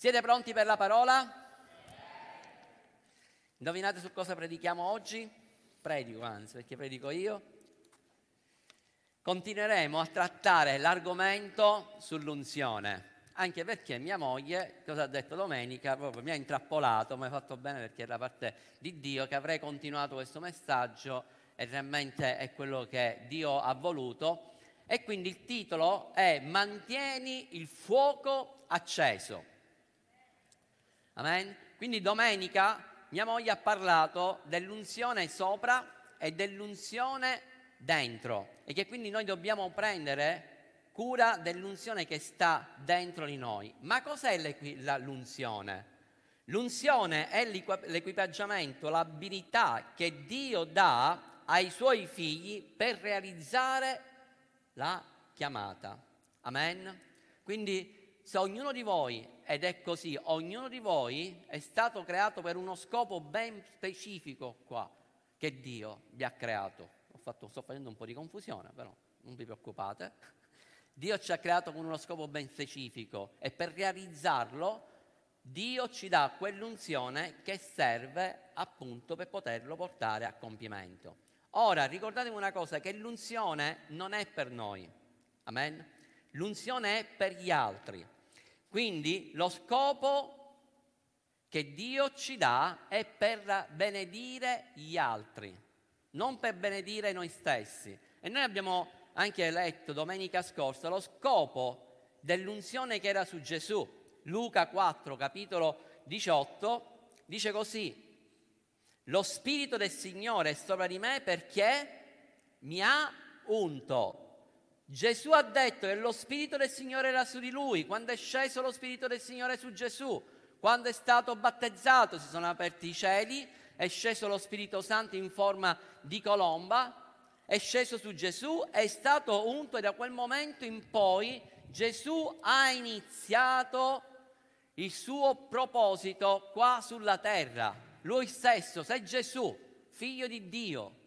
Siete pronti per la parola? Indovinate su cosa predichiamo oggi? Predico anzi, perché predico io. Continueremo a trattare l'argomento sull'unzione anche perché mia moglie, cosa ha detto domenica, proprio mi ha intrappolato, mi ha fatto bene perché era parte di Dio, che avrei continuato questo messaggio e realmente è quello che Dio ha voluto. E quindi il titolo è Mantieni il fuoco acceso. Amen. Quindi domenica mia moglie ha parlato dell'unzione sopra e dell'unzione dentro e che quindi noi dobbiamo prendere cura dell'unzione che sta dentro di noi. Ma cos'è l'unzione? L'unzione è l'equipaggiamento, l'abilità che Dio dà ai suoi figli per realizzare la chiamata. Amen? Quindi se ognuno di voi, ed è così, ognuno di voi è stato creato per uno scopo ben specifico qua, che Dio vi ha creato. Fatto, sto facendo un po' di confusione, però non vi preoccupate. Dio ci ha creato con uno scopo ben specifico e per realizzarlo Dio ci dà quell'unzione che serve appunto per poterlo portare a compimento. Ora ricordatevi una cosa, che l'unzione non è per noi, amen? L'unzione è per gli altri. Quindi lo scopo che Dio ci dà è per benedire gli altri, non per benedire noi stessi. E noi abbiamo anche letto domenica scorsa lo scopo dell'unzione che era su Gesù. Luca 4, capitolo 18, dice così, lo Spirito del Signore è sopra di me perché mi ha unto. Gesù ha detto che lo Spirito del Signore era su di lui, quando è sceso lo Spirito del Signore su Gesù, quando è stato battezzato si sono aperti i cieli, è sceso lo Spirito Santo in forma di colomba è sceso su Gesù, è stato unto e da quel momento in poi Gesù ha iniziato il suo proposito qua sulla terra. Lui stesso, se Gesù, figlio di Dio,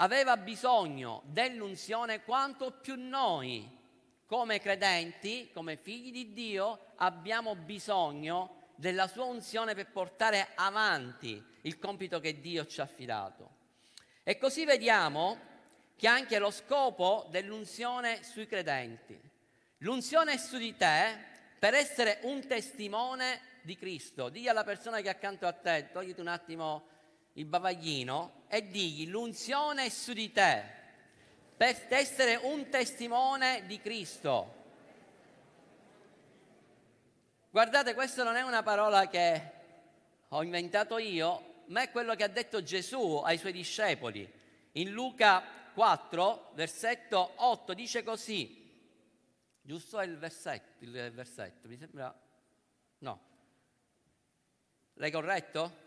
aveva bisogno dell'unzione, quanto più noi, come credenti, come figli di Dio, abbiamo bisogno della sua unzione per portare avanti il compito che Dio ci ha affidato. E così vediamo che anche lo scopo dell'unzione sui credenti. L'unzione è su di te per essere un testimone di Cristo. Digli alla persona che è accanto a te, togliti un attimo il bavaglino e digli l'unzione è su di te per essere un testimone di Cristo. Guardate, questa non è una parola che ho inventato io, ma è quello che ha detto Gesù ai suoi discepoli. In Luca 4, versetto 8, dice così. Giusto è il versetto, il versetto, mi sembra... No. L'hai corretto?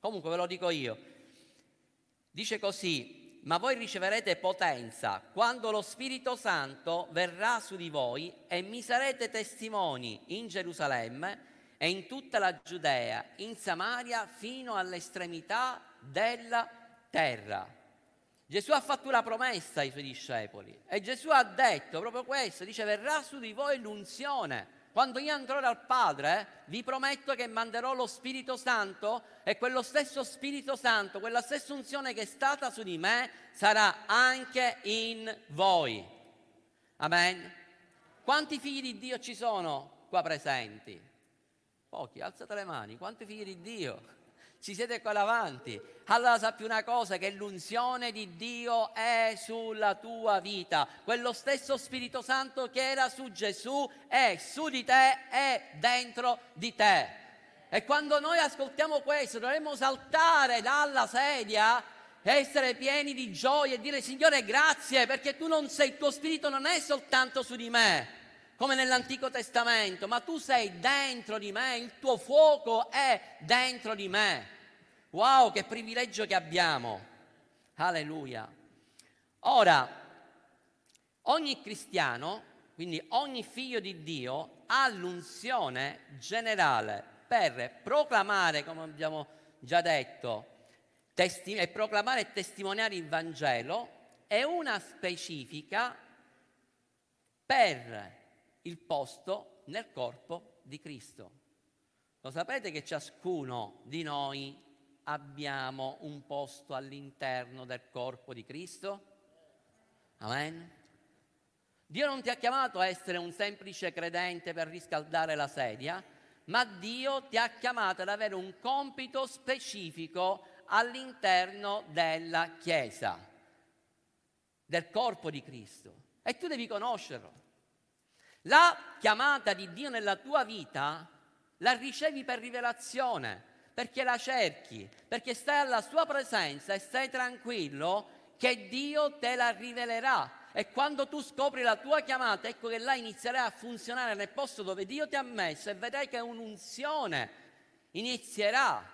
Comunque ve lo dico io. Dice così, ma voi riceverete potenza quando lo Spirito Santo verrà su di voi e mi sarete testimoni in Gerusalemme e in tutta la Giudea, in Samaria, fino all'estremità della terra. Gesù ha fatto una promessa ai suoi discepoli e Gesù ha detto proprio questo, dice verrà su di voi l'unzione. Quando io andrò dal Padre, vi prometto che manderò lo Spirito Santo e quello stesso Spirito Santo, quella stessa unzione che è stata su di me, sarà anche in voi. Amen. Quanti figli di Dio ci sono qua presenti? Pochi, alzate le mani. Quanti figli di Dio? Ci siete qua davanti. Allora sappi una cosa, che l'unzione di Dio è sulla tua vita. Quello stesso Spirito Santo che era su Gesù è su di te, è dentro di te. E quando noi ascoltiamo questo dovremmo saltare dalla sedia essere pieni di gioia e dire Signore grazie perché tu non sei, il tuo spirito non è soltanto su di me, come nell'Antico Testamento, ma tu sei dentro di me, il tuo fuoco è dentro di me. Wow, che privilegio che abbiamo. Alleluia. Ora, ogni cristiano, quindi ogni figlio di Dio, ha l'unzione generale per proclamare, come abbiamo già detto, testi- e proclamare e testimoniare il Vangelo e una specifica per il posto nel corpo di Cristo. Lo sapete che ciascuno di noi abbiamo un posto all'interno del corpo di Cristo? Amen. Dio non ti ha chiamato a essere un semplice credente per riscaldare la sedia, ma Dio ti ha chiamato ad avere un compito specifico all'interno della Chiesa, del corpo di Cristo. E tu devi conoscerlo. La chiamata di Dio nella tua vita la ricevi per rivelazione, perché la cerchi, perché stai alla sua presenza e stai tranquillo che Dio te la rivelerà. E quando tu scopri la tua chiamata, ecco che là inizierai a funzionare nel posto dove Dio ti ha messo e vedrai che un'unzione inizierà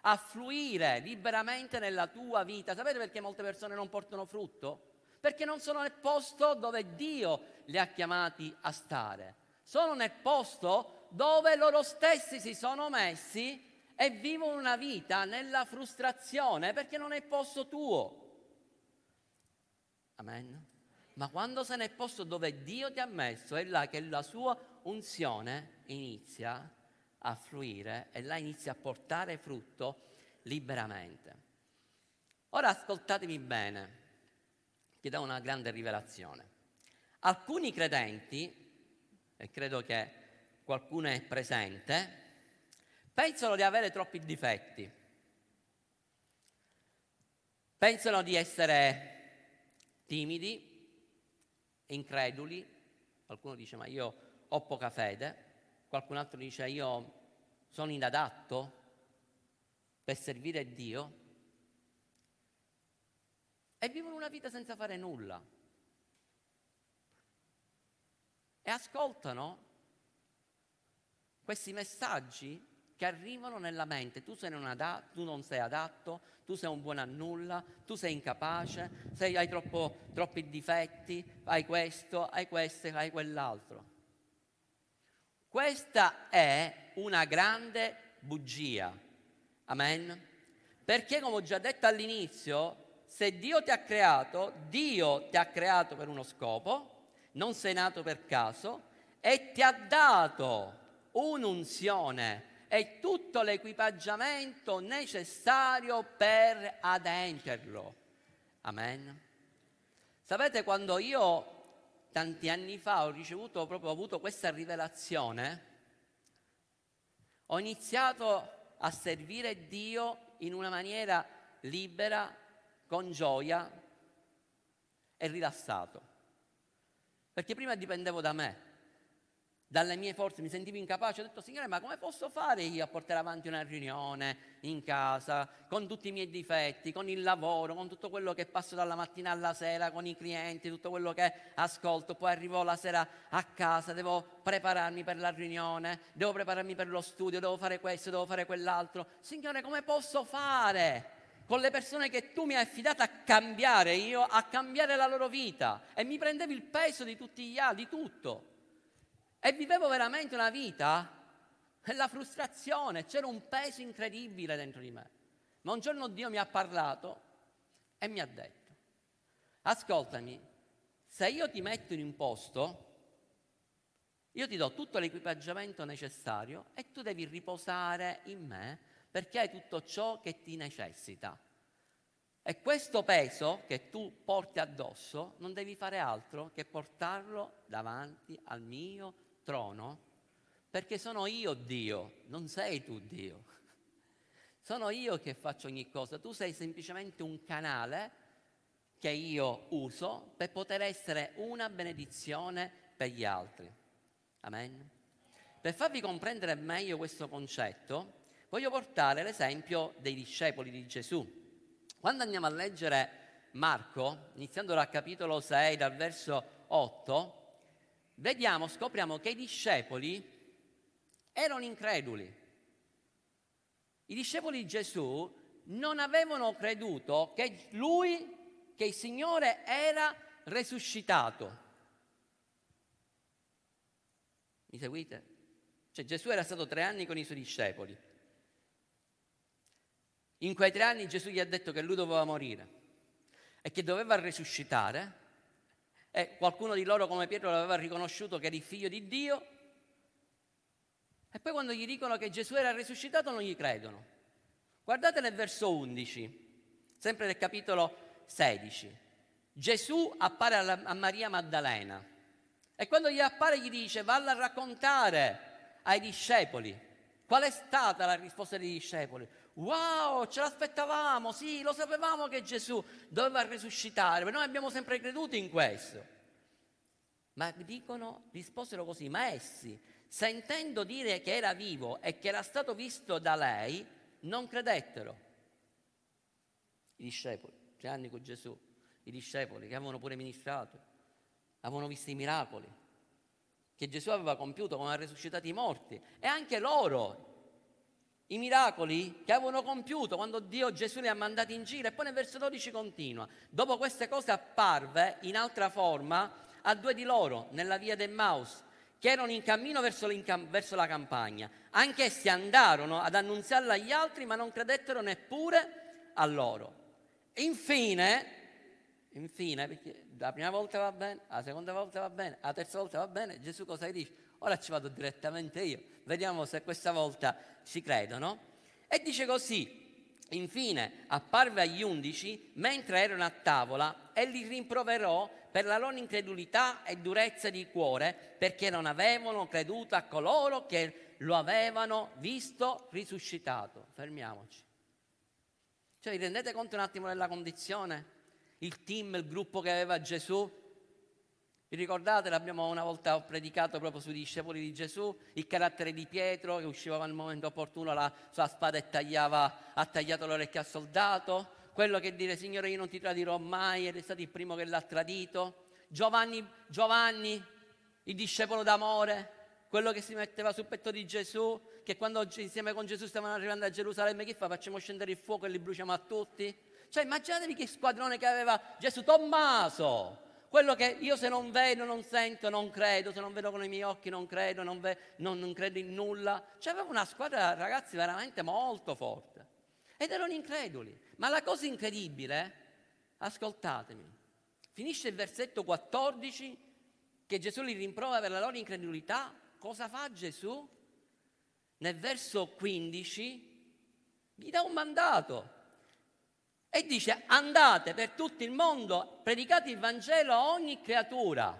a fluire liberamente nella tua vita. Sapete perché molte persone non portano frutto? Perché non sono nel posto dove Dio li ha chiamati a stare. Sono nel posto dove loro stessi si sono messi e vivono una vita nella frustrazione perché non è posto tuo. Amen. Ma quando sei nel posto dove Dio ti ha messo, è là che la sua unzione inizia a fluire e là inizia a portare frutto liberamente. Ora ascoltatemi bene, ti do una grande rivelazione. Alcuni credenti, e credo che qualcuno è presente, pensano di avere troppi difetti, pensano di essere timidi, increduli, qualcuno dice ma io ho poca fede, qualcun altro dice io sono inadatto per servire Dio. E vivono una vita senza fare nulla. E ascoltano questi messaggi che arrivano nella mente, tu, non adatto, tu non sei adatto, tu sei un buono a nulla, tu sei incapace, sei, hai troppo, troppi difetti, hai questo, hai questo, hai quell'altro. Questa è una grande bugia. Amen. Perché come ho già detto all'inizio, se Dio ti ha creato, Dio ti ha creato per uno scopo, non sei nato per caso, e ti ha dato un'unzione e tutto l'equipaggiamento necessario per adempierlo. Amen. Sapete quando io tanti anni fa ho ricevuto proprio ho avuto questa rivelazione, ho iniziato a servire Dio in una maniera libera, con gioia e rilassato. Perché prima dipendevo da me, dalle mie forze, mi sentivo incapace, ho detto Signore ma come posso fare io a portare avanti una riunione in casa, con tutti i miei difetti, con il lavoro, con tutto quello che passo dalla mattina alla sera, con i clienti, tutto quello che ascolto, poi arrivo la sera a casa, devo prepararmi per la riunione, devo prepararmi per lo studio, devo fare questo, devo fare quell'altro. Signore come posso fare? con le persone che tu mi hai affidato a cambiare io, a cambiare la loro vita e mi prendevi il peso di tutti gli altri, di tutto. E vivevo veramente una vita nella frustrazione, c'era un peso incredibile dentro di me. Ma un giorno Dio mi ha parlato e mi ha detto, ascoltami, se io ti metto in un posto, io ti do tutto l'equipaggiamento necessario e tu devi riposare in me perché hai tutto ciò che ti necessita. E questo peso che tu porti addosso non devi fare altro che portarlo davanti al mio trono perché sono io Dio, non sei tu Dio. Sono io che faccio ogni cosa, tu sei semplicemente un canale che io uso per poter essere una benedizione per gli altri. Amen. Per farvi comprendere meglio questo concetto, voglio portare l'esempio dei discepoli di Gesù. Quando andiamo a leggere Marco, iniziando dal capitolo 6, dal verso 8, vediamo, scopriamo che i discepoli erano increduli. I discepoli di Gesù non avevano creduto che lui, che il Signore era risuscitato. Mi seguite? Cioè Gesù era stato tre anni con i suoi discepoli. In quei tre anni Gesù gli ha detto che lui doveva morire e che doveva risuscitare e qualcuno di loro come Pietro l'aveva riconosciuto che era il figlio di Dio E poi quando gli dicono che Gesù era risuscitato non gli credono. Guardate nel verso 11, sempre nel capitolo 16. Gesù appare a Maria Maddalena e quando gli appare gli dice valla a raccontare ai discepoli. Qual è stata la risposta dei discepoli? Wow, ce l'aspettavamo, sì, lo sapevamo che Gesù doveva risuscitare, ma noi abbiamo sempre creduto in questo. Ma dicono, risposero così, ma essi, sentendo dire che era vivo e che era stato visto da lei, non credettero. I discepoli, tre anni con Gesù, i discepoli che avevano pure ministrato, avevano visto i miracoli che Gesù aveva compiuto quando ha risuscitato i morti e anche loro i miracoli che avevano compiuto quando Dio Gesù li ha mandati in giro. E poi nel verso 12 continua. Dopo queste cose apparve in altra forma a due di loro nella via del Maus, che erano in cammino verso, verso la campagna. Anch'essi andarono ad annunziarla agli altri, ma non credettero neppure a loro. Infine, infine, perché la prima volta va bene, la seconda volta va bene, la terza volta va bene, Gesù cosa dice? Ora ci vado direttamente io, vediamo se questa volta ci credono. E dice così, infine apparve agli undici mentre erano a tavola e li rimproverò per la loro incredulità e durezza di cuore, perché non avevano creduto a coloro che lo avevano visto risuscitato. Fermiamoci. Cioè, vi rendete conto un attimo della condizione? Il team, il gruppo che aveva Gesù, vi ricordate? L'abbiamo una volta predicato proprio sui discepoli di Gesù, il carattere di Pietro che usciva nel momento opportuno la sua spada e tagliava, ha tagliato l'orecchio al soldato, quello che dire Signore io non ti tradirò mai ed è stato il primo che l'ha tradito, Giovanni, Giovanni, il discepolo d'amore, quello che si metteva sul petto di Gesù, che quando insieme con Gesù stavano arrivando a Gerusalemme, che fa? Facciamo scendere il fuoco e li bruciamo a tutti? Cioè immaginatevi che squadrone che aveva Gesù, Tommaso, quello che io se non vedo, non sento, non credo, se non vedo con i miei occhi non credo, non, ve, non, non credo in nulla. Cioè una squadra ragazzi veramente molto forte. Ed erano increduli. Ma la cosa incredibile, ascoltatemi, finisce il versetto 14 che Gesù li rimprovera per la loro incredulità. Cosa fa Gesù? Nel verso 15 gli dà un mandato e dice andate per tutto il mondo, predicate il Vangelo a ogni creatura,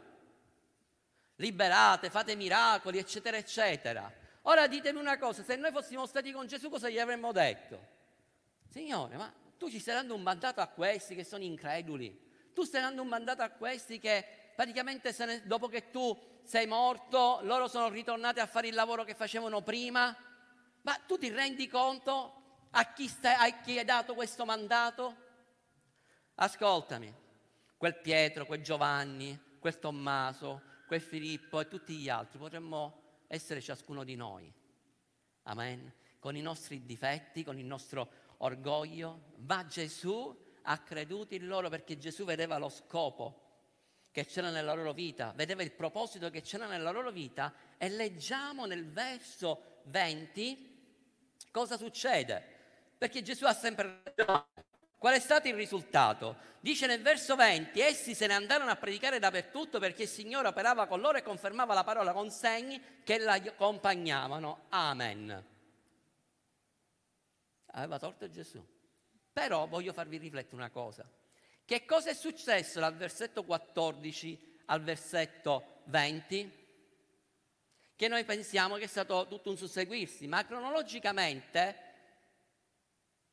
liberate, fate miracoli, eccetera, eccetera. Ora ditemi una cosa, se noi fossimo stati con Gesù cosa gli avremmo detto? Signore, ma tu ci stai dando un mandato a questi che sono increduli, tu stai dando un mandato a questi che praticamente ne, dopo che tu sei morto, loro sono ritornati a fare il lavoro che facevano prima, ma tu ti rendi conto a chi, stai, a chi hai dato questo mandato? Ascoltami, quel Pietro, quel Giovanni, quel Tommaso, quel Filippo e tutti gli altri potremmo essere ciascuno di noi. Amen. Con i nostri difetti, con il nostro orgoglio, ma Gesù ha creduto in loro perché Gesù vedeva lo scopo che c'era nella loro vita, vedeva il proposito che c'era nella loro vita e leggiamo nel verso 20 cosa succede. Perché Gesù ha sempre ragione. Qual è stato il risultato? Dice nel verso 20, essi se ne andarono a predicare dappertutto perché il Signore operava con loro e confermava la parola con segni che la accompagnavano. Amen. Aveva torto Gesù. Però voglio farvi riflettere una cosa. Che cosa è successo dal versetto 14 al versetto 20? Che noi pensiamo che è stato tutto un susseguirsi, ma cronologicamente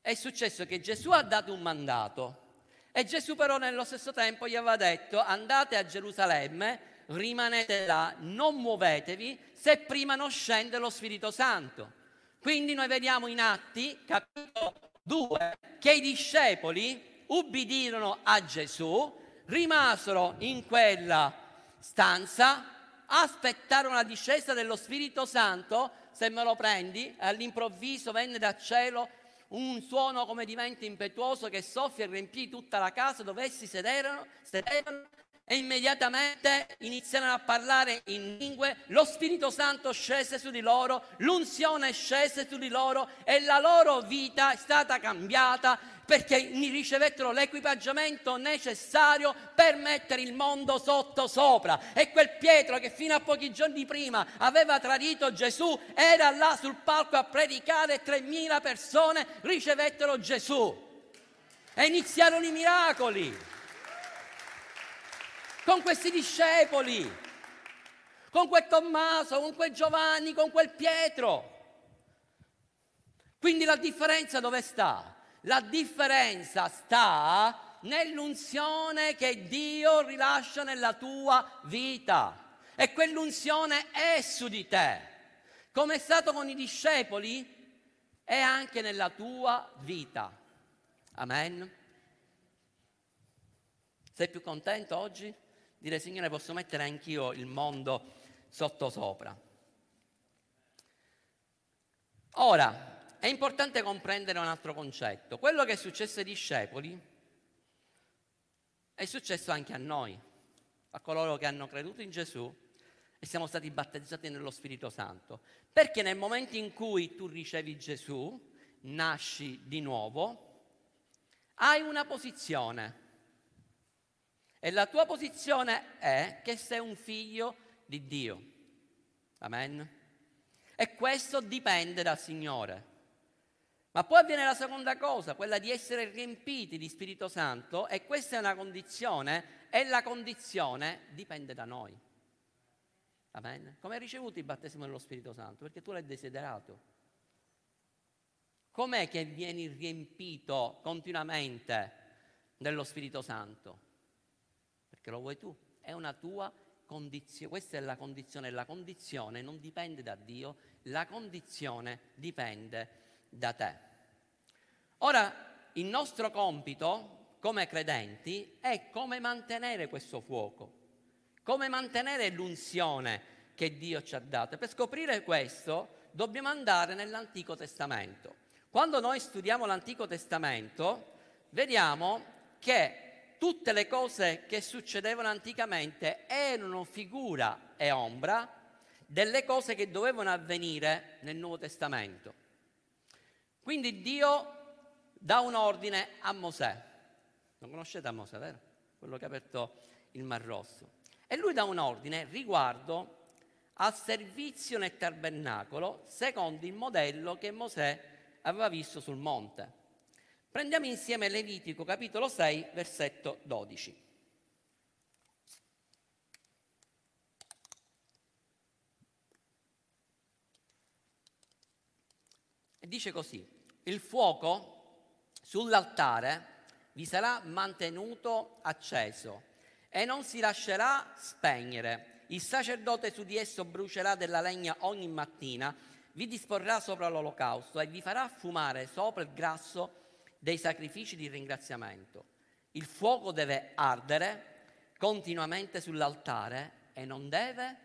è successo che Gesù ha dato un mandato e Gesù però nello stesso tempo gli aveva detto andate a Gerusalemme, rimanete là, non muovetevi se prima non scende lo Spirito Santo. Quindi noi vediamo in Atti, capitolo 2, che i discepoli ubbidirono a Gesù, rimasero in quella stanza, aspettarono la discesa dello Spirito Santo, se me lo prendi, all'improvviso venne dal cielo un suono come di vento impetuoso che soffia e riempì tutta la casa dove essi sederano, sedevano E immediatamente iniziarono a parlare in lingue, lo Spirito Santo scese su di loro, l'unzione scese su di loro e la loro vita è stata cambiata perché ricevettero l'equipaggiamento necessario per mettere il mondo sotto sopra. E quel Pietro che fino a pochi giorni prima aveva tradito Gesù era là sul palco a predicare e 3.000 persone ricevettero Gesù. E iniziarono i miracoli con questi discepoli, con quel Tommaso, con quel Giovanni, con quel Pietro. Quindi la differenza dove sta? La differenza sta nell'unzione che Dio rilascia nella tua vita. E quell'unzione è su di te. Come è stato con i discepoli, è anche nella tua vita. Amen. Sei più contento oggi? dire Signore posso mettere anch'io il mondo sotto sopra. Ora, è importante comprendere un altro concetto. Quello che è successo ai discepoli è successo anche a noi, a coloro che hanno creduto in Gesù e siamo stati battezzati nello Spirito Santo. Perché nel momento in cui tu ricevi Gesù, nasci di nuovo, hai una posizione e la tua posizione è che sei un figlio di Dio. Amen. E questo dipende dal Signore. Ma poi avviene la seconda cosa, quella di essere riempiti di Spirito Santo e questa è una condizione e la condizione dipende da noi. Amen. Come hai ricevuto il battesimo dello Spirito Santo? Perché tu l'hai desiderato. Com'è che vieni riempito continuamente dello Spirito Santo? che lo vuoi tu, è una tua condizione, questa è la condizione, la condizione non dipende da Dio, la condizione dipende da te. Ora, il nostro compito come credenti è come mantenere questo fuoco, come mantenere l'unzione che Dio ci ha dato. Per scoprire questo dobbiamo andare nell'Antico Testamento. Quando noi studiamo l'Antico Testamento, vediamo che tutte le cose che succedevano anticamente erano figura e ombra delle cose che dovevano avvenire nel Nuovo Testamento. Quindi Dio dà un ordine a Mosè. Non conoscete a Mosè, vero? Quello che ha aperto il Mar Rosso. E lui dà un ordine riguardo al servizio nel tabernacolo secondo il modello che Mosè aveva visto sul monte. Prendiamo insieme Levitico capitolo 6, versetto 12. E dice così, il fuoco sull'altare vi sarà mantenuto acceso e non si lascerà spegnere. Il sacerdote su di esso brucerà della legna ogni mattina, vi disporrà sopra l'olocausto e vi farà fumare sopra il grasso dei sacrifici di ringraziamento. Il fuoco deve ardere continuamente sull'altare e non deve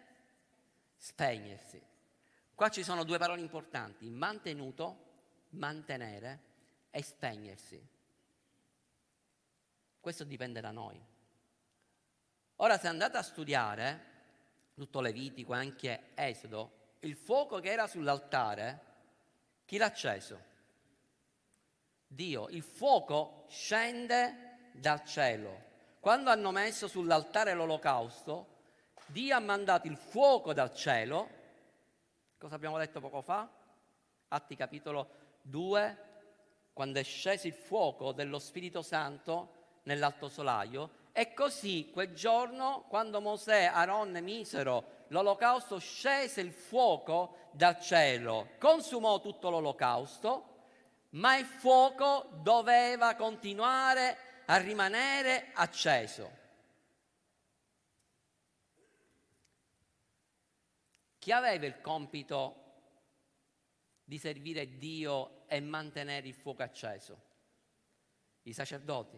spegnersi. Qua ci sono due parole importanti, mantenuto, mantenere e spegnersi. Questo dipende da noi. Ora se andate a studiare tutto Levitico e anche Esodo, il fuoco che era sull'altare, chi l'ha acceso? Dio, il fuoco scende dal cielo. Quando hanno messo sull'altare l'olocausto, Dio ha mandato il fuoco dal cielo. Cosa abbiamo detto poco fa? Atti capitolo 2, quando è sceso il fuoco dello Spirito Santo nell'alto solaio. E così quel giorno, quando Mosè, Aaron misero l'olocausto, scese il fuoco dal cielo, consumò tutto l'olocausto ma il fuoco doveva continuare a rimanere acceso. Chi aveva il compito di servire Dio e mantenere il fuoco acceso? I sacerdoti.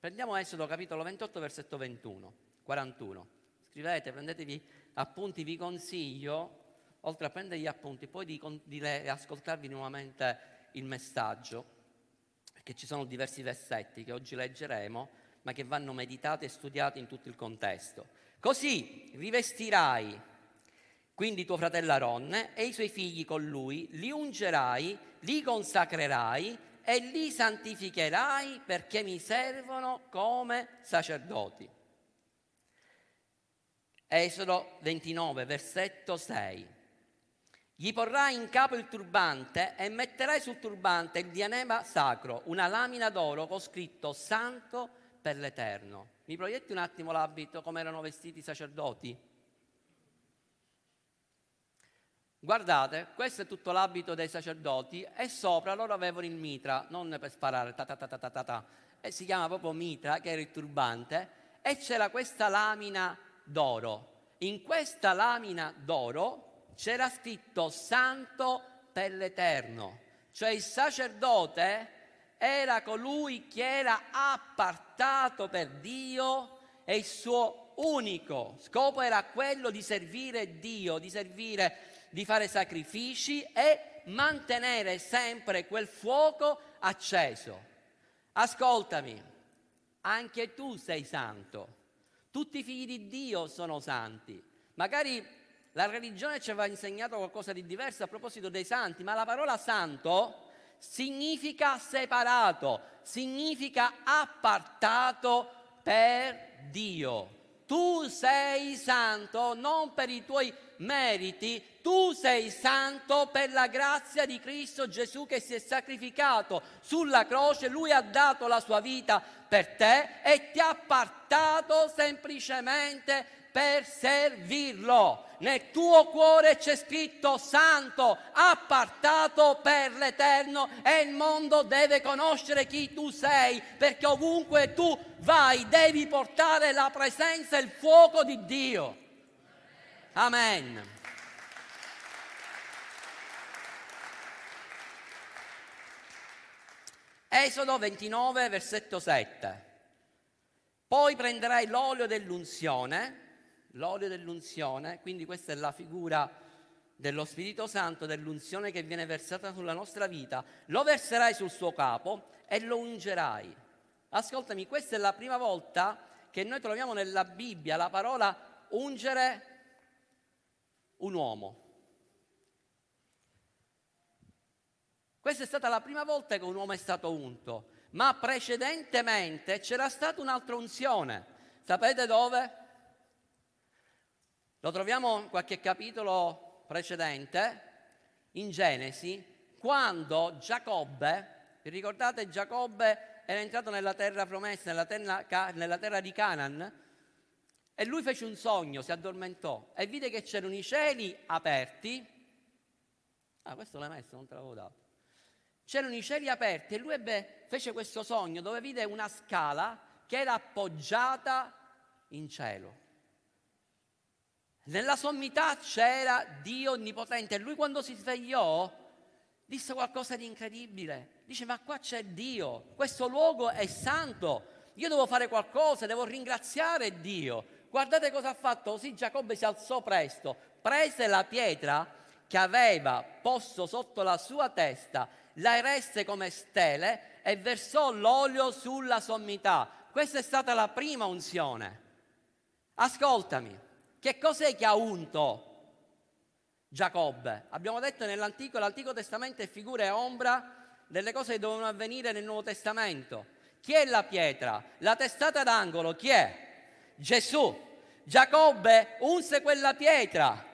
Prendiamo Esodo capitolo 28, versetto 21, 41. Scrivete, prendetevi appunti, vi consiglio, oltre a prendere gli appunti, poi di, di ascoltarvi nuovamente il messaggio, perché ci sono diversi versetti che oggi leggeremo, ma che vanno meditate e studiate in tutto il contesto. Così rivestirai quindi tuo fratello Aronne e i suoi figli con lui, li ungerai, li consacrerai e li santificherai perché mi servono come sacerdoti. Esodo 29, versetto 6. Gli porrai in capo il turbante e metterai sul turbante il dianema sacro, una lamina d'oro con scritto Santo per l'Eterno. Mi proietti un attimo l'abito, come erano vestiti i sacerdoti? Guardate, questo è tutto l'abito dei sacerdoti e sopra loro avevano il mitra, non per sparare, ta ta ta ta ta ta, e si chiama proprio mitra, che era il turbante, e c'era questa lamina d'oro. In questa lamina d'oro c'era scritto santo per l'Eterno, cioè il sacerdote era colui che era appartato per Dio e il suo unico scopo era quello di servire Dio, di servire, di fare sacrifici e mantenere sempre quel fuoco acceso. Ascoltami, anche tu sei santo tutti i figli di Dio sono santi. Magari la religione ci aveva insegnato qualcosa di diverso a proposito dei santi, ma la parola santo significa separato, significa appartato per Dio. Tu sei santo non per i tuoi meriti, tu sei santo per la grazia di Cristo Gesù che si è sacrificato sulla croce, lui ha dato la sua vita per te e ti ha appartato semplicemente per servirlo. Nel tuo cuore c'è scritto santo, appartato per l'eterno e il mondo deve conoscere chi tu sei, perché ovunque tu vai devi portare la presenza e il fuoco di Dio. Amen. Esodo 29, versetto 7. Poi prenderai l'olio dell'unzione, l'olio dell'unzione, quindi questa è la figura dello Spirito Santo, dell'unzione che viene versata sulla nostra vita, lo verserai sul suo capo e lo ungerai. Ascoltami, questa è la prima volta che noi troviamo nella Bibbia la parola ungere un uomo. Questa è stata la prima volta che un uomo è stato unto, ma precedentemente c'era stata un'altra unzione. Sapete dove? Lo troviamo in qualche capitolo precedente, in Genesi, quando Giacobbe, vi ricordate Giacobbe era entrato nella terra promessa, nella terra, nella terra di Canaan, e lui fece un sogno, si addormentò e vide che c'erano i cieli aperti. Ah, questo l'hai messo, non te l'avevo dato c'erano i cieli aperti e lui ebbe, fece questo sogno dove vide una scala che era appoggiata in cielo. Nella sommità c'era Dio onnipotente e lui quando si svegliò disse qualcosa di incredibile. Dice ma qua c'è Dio, questo luogo è santo, io devo fare qualcosa, devo ringraziare Dio. Guardate cosa ha fatto, così Giacobbe si alzò presto, prese la pietra che aveva posto sotto la sua testa la eresse come stele e versò l'olio sulla sommità. Questa è stata la prima unzione. Ascoltami, che cos'è che ha unto Giacobbe? Abbiamo detto nell'Antico, l'Antico Testamento è figura e ombra delle cose che dovevano avvenire nel Nuovo Testamento. Chi è la pietra? La testata d'angolo, chi è? Gesù. Giacobbe unse quella pietra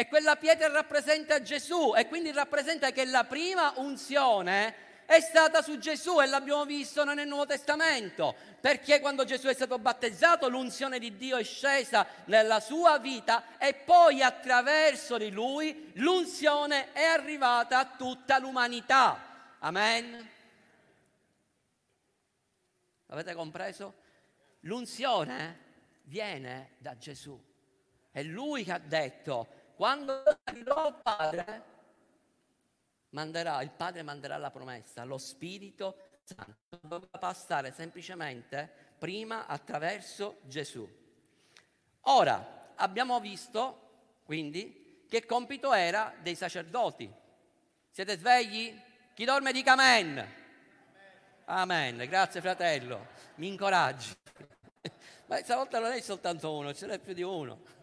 e quella pietra rappresenta Gesù e quindi rappresenta che la prima unzione è stata su Gesù e l'abbiamo visto nel Nuovo Testamento, perché quando Gesù è stato battezzato l'unzione di Dio è scesa nella sua vita e poi attraverso di lui l'unzione è arrivata a tutta l'umanità. Amen. Avete compreso? L'unzione viene da Gesù. È lui che ha detto quando arriverò al Padre, manderà, il Padre manderà la promessa, lo Spirito Santo doveva passare semplicemente prima attraverso Gesù. Ora, abbiamo visto quindi che compito era dei sacerdoti. Siete svegli? Chi dorme dica amen. Amen, grazie fratello. mi incoraggi. Ma stavolta non è soltanto uno, ce n'è più di uno.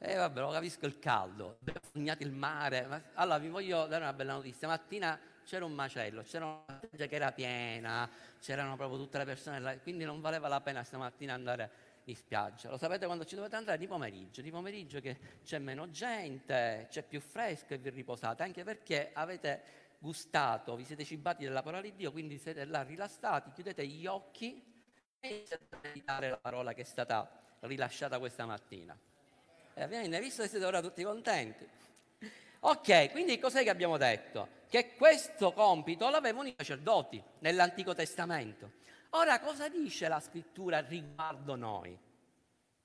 E eh, vabbè, lo capisco il caldo, sognate il mare. Allora vi voglio dare una bella notizia. Mattina c'era un macello, c'era una spiaggia che era piena, c'erano proprio tutte le persone là, quindi non valeva la pena stamattina andare in spiaggia. Lo sapete quando ci dovete andare? Di pomeriggio, di pomeriggio che c'è meno gente, c'è più fresco e vi riposate, anche perché avete gustato, vi siete cibati della parola di Dio, quindi siete là rilassati, chiudete gli occhi e iniziate a meditare la parola che è stata rilasciata questa mattina. E ovviamente, visto che siete ora tutti contenti. Ok, quindi cos'è che abbiamo detto? Che questo compito l'avevano i sacerdoti nell'Antico Testamento. Ora, cosa dice la scrittura riguardo noi?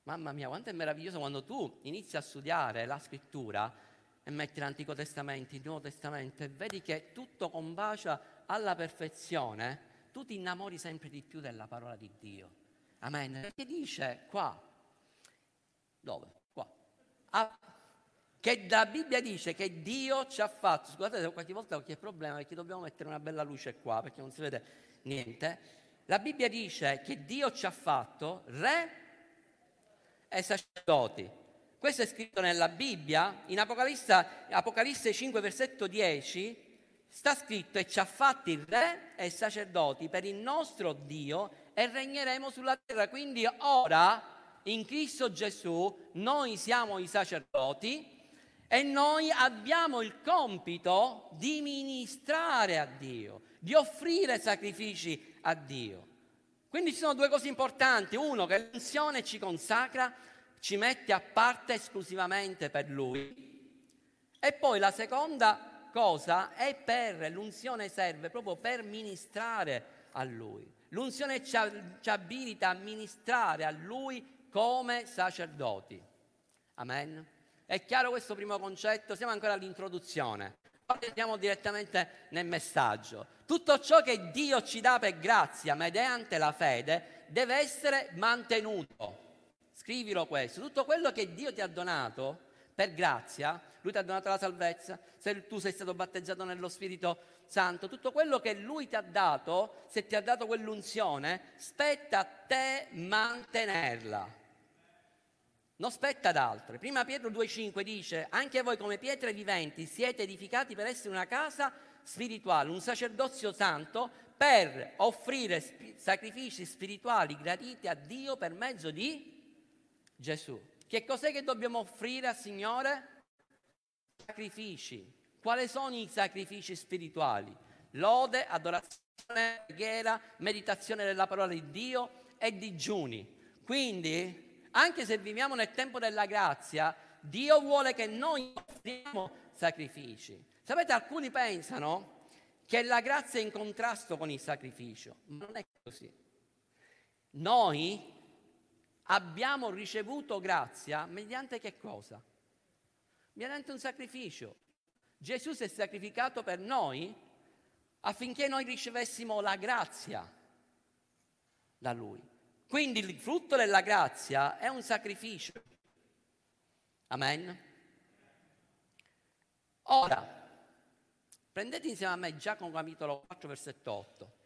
Mamma mia, quanto è meraviglioso quando tu inizi a studiare la scrittura e metti l'Antico Testamento, il Nuovo Testamento e vedi che tutto combacia alla perfezione, tu ti innamori sempre di più della parola di Dio. Amen. Perché dice qua, dove? Ah, che la Bibbia dice che Dio ci ha fatto, scusate qualche volta qualche problema perché dobbiamo mettere una bella luce qua perché non si vede niente. La Bibbia dice che Dio ci ha fatto re e sacerdoti. Questo è scritto nella Bibbia, in Apocalisse, Apocalisse 5, versetto 10, sta scritto e ci ha fatti re e sacerdoti per il nostro Dio e regneremo sulla terra. Quindi ora, in Cristo Gesù, noi siamo i sacerdoti e noi abbiamo il compito di ministrare a Dio, di offrire sacrifici a Dio. Quindi ci sono due cose importanti. Uno, che l'unzione ci consacra ci mette a parte esclusivamente per lui. E poi la seconda cosa è per, l'unzione serve proprio per ministrare a lui. L'unzione ci, ci abilita a ministrare a lui come sacerdoti. Amen. È chiaro questo primo concetto? Siamo ancora all'introduzione. Ora andiamo direttamente nel messaggio. Tutto ciò che Dio ci dà per grazia mediante la fede deve essere mantenuto. Scrivilo questo, tutto quello che Dio ti ha donato per grazia, Lui ti ha donato la salvezza, se tu sei stato battezzato nello Spirito Santo, tutto quello che Lui ti ha dato, se ti ha dato quell'unzione, spetta a te mantenerla. Non spetta ad altri. Prima Pietro 2,5 dice: Anche voi, come pietre viventi, siete edificati per essere una casa spirituale, un sacerdozio santo, per offrire sp- sacrifici spirituali graditi a Dio per mezzo di Gesù. Che cos'è che dobbiamo offrire al Signore? Sacrifici. Quali sono i sacrifici spirituali? Lode, adorazione, preghiera, meditazione della parola di Dio e digiuni. Quindi, anche se viviamo nel tempo della grazia, Dio vuole che noi offriamo sacrifici. Sapete, alcuni pensano che la grazia è in contrasto con il sacrificio, ma non è così. Noi abbiamo ricevuto grazia mediante che cosa? Mediante un sacrificio. Gesù si è sacrificato per noi affinché noi ricevessimo la grazia da Lui. Quindi il frutto della grazia è un sacrificio. Amen. Ora, prendete insieme a me Giacomo capitolo 4, versetto 8.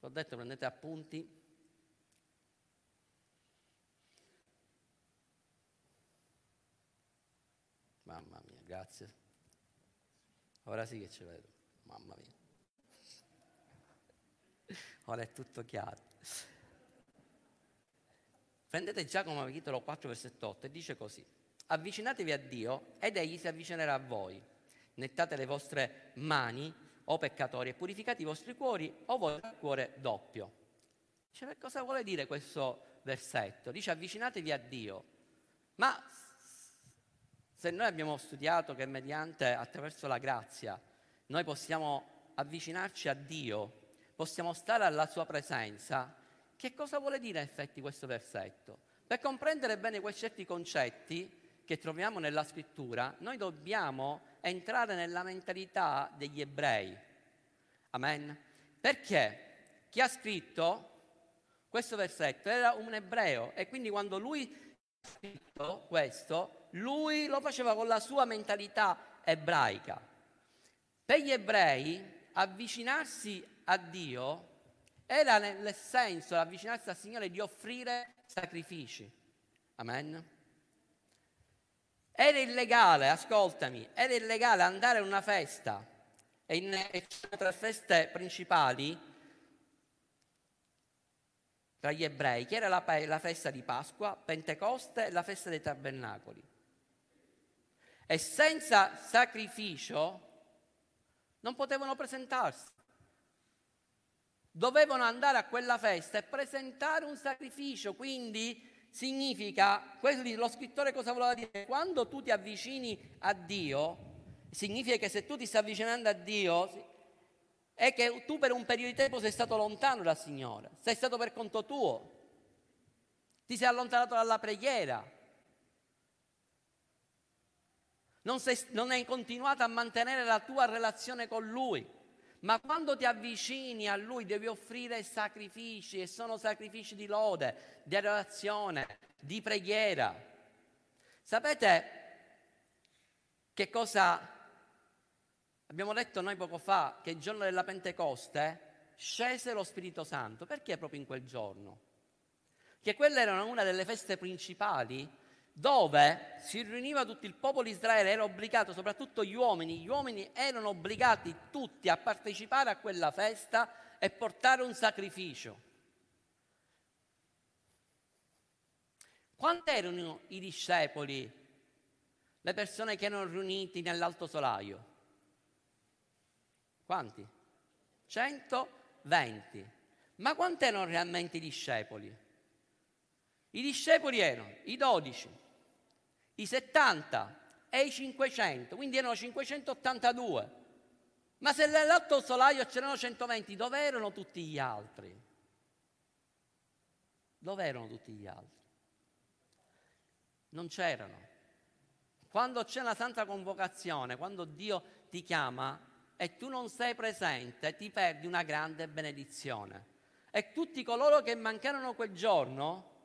Ho detto prendete appunti. Mamma mia, grazie. Ora sì che ci vedo. Mamma mia. Ora è tutto chiaro. Prendete Giacomo capitolo 4 versetto 8 e dice così. Avvicinatevi a Dio ed egli si avvicinerà a voi. Nettate le vostre mani, o peccatori, e purificate i vostri cuori, o voi il cuore doppio. Dice, cosa vuole dire questo versetto? Dice avvicinatevi a Dio. Ma se noi abbiamo studiato che mediante, attraverso la grazia, noi possiamo avvicinarci a Dio, possiamo stare alla sua presenza, che cosa vuole dire in effetti questo versetto? Per comprendere bene quei certi concetti che troviamo nella scrittura, noi dobbiamo entrare nella mentalità degli ebrei. Amen. Perché chi ha scritto questo versetto era un ebreo e quindi quando lui ha scritto questo, lui lo faceva con la sua mentalità ebraica. Per gli ebrei avvicinarsi a Dio Era nel senso, l'avvicinarsi al Signore, di offrire sacrifici. Amen. Era illegale, ascoltami, era illegale andare a una festa e in e tre feste principali tra gli ebrei, che era la, la festa di Pasqua, Pentecoste e la festa dei tabernacoli. E senza sacrificio non potevano presentarsi. Dovevano andare a quella festa e presentare un sacrificio, quindi significa, lo scrittore cosa voleva dire? Quando tu ti avvicini a Dio, significa che se tu ti stai avvicinando a Dio, è che tu per un periodo di tempo sei stato lontano dal Signore, sei stato per conto tuo, ti sei allontanato dalla preghiera, non, sei, non hai continuato a mantenere la tua relazione con Lui. Ma quando ti avvicini a Lui devi offrire sacrifici e sono sacrifici di lode, di adorazione, di preghiera. Sapete che cosa abbiamo detto noi poco fa? Che il giorno della Pentecoste scese lo Spirito Santo. Perché proprio in quel giorno? Che quelle erano una delle feste principali dove si riuniva tutto il popolo di Israele, era obbligato, soprattutto gli uomini, gli uomini erano obbligati tutti a partecipare a quella festa e portare un sacrificio. Quanti erano i discepoli, le persone che erano riuniti nell'alto solaio? Quanti? 120. Ma quanti erano realmente i discepoli? I discepoli erano i dodici, i 70 e i 500, quindi erano 582. Ma se nell'alto solaio c'erano 120, dove erano tutti gli altri? Dove erano tutti gli altri? Non c'erano. Quando c'è una santa convocazione, quando Dio ti chiama e tu non sei presente, ti perdi una grande benedizione. E tutti coloro che mancarono quel giorno,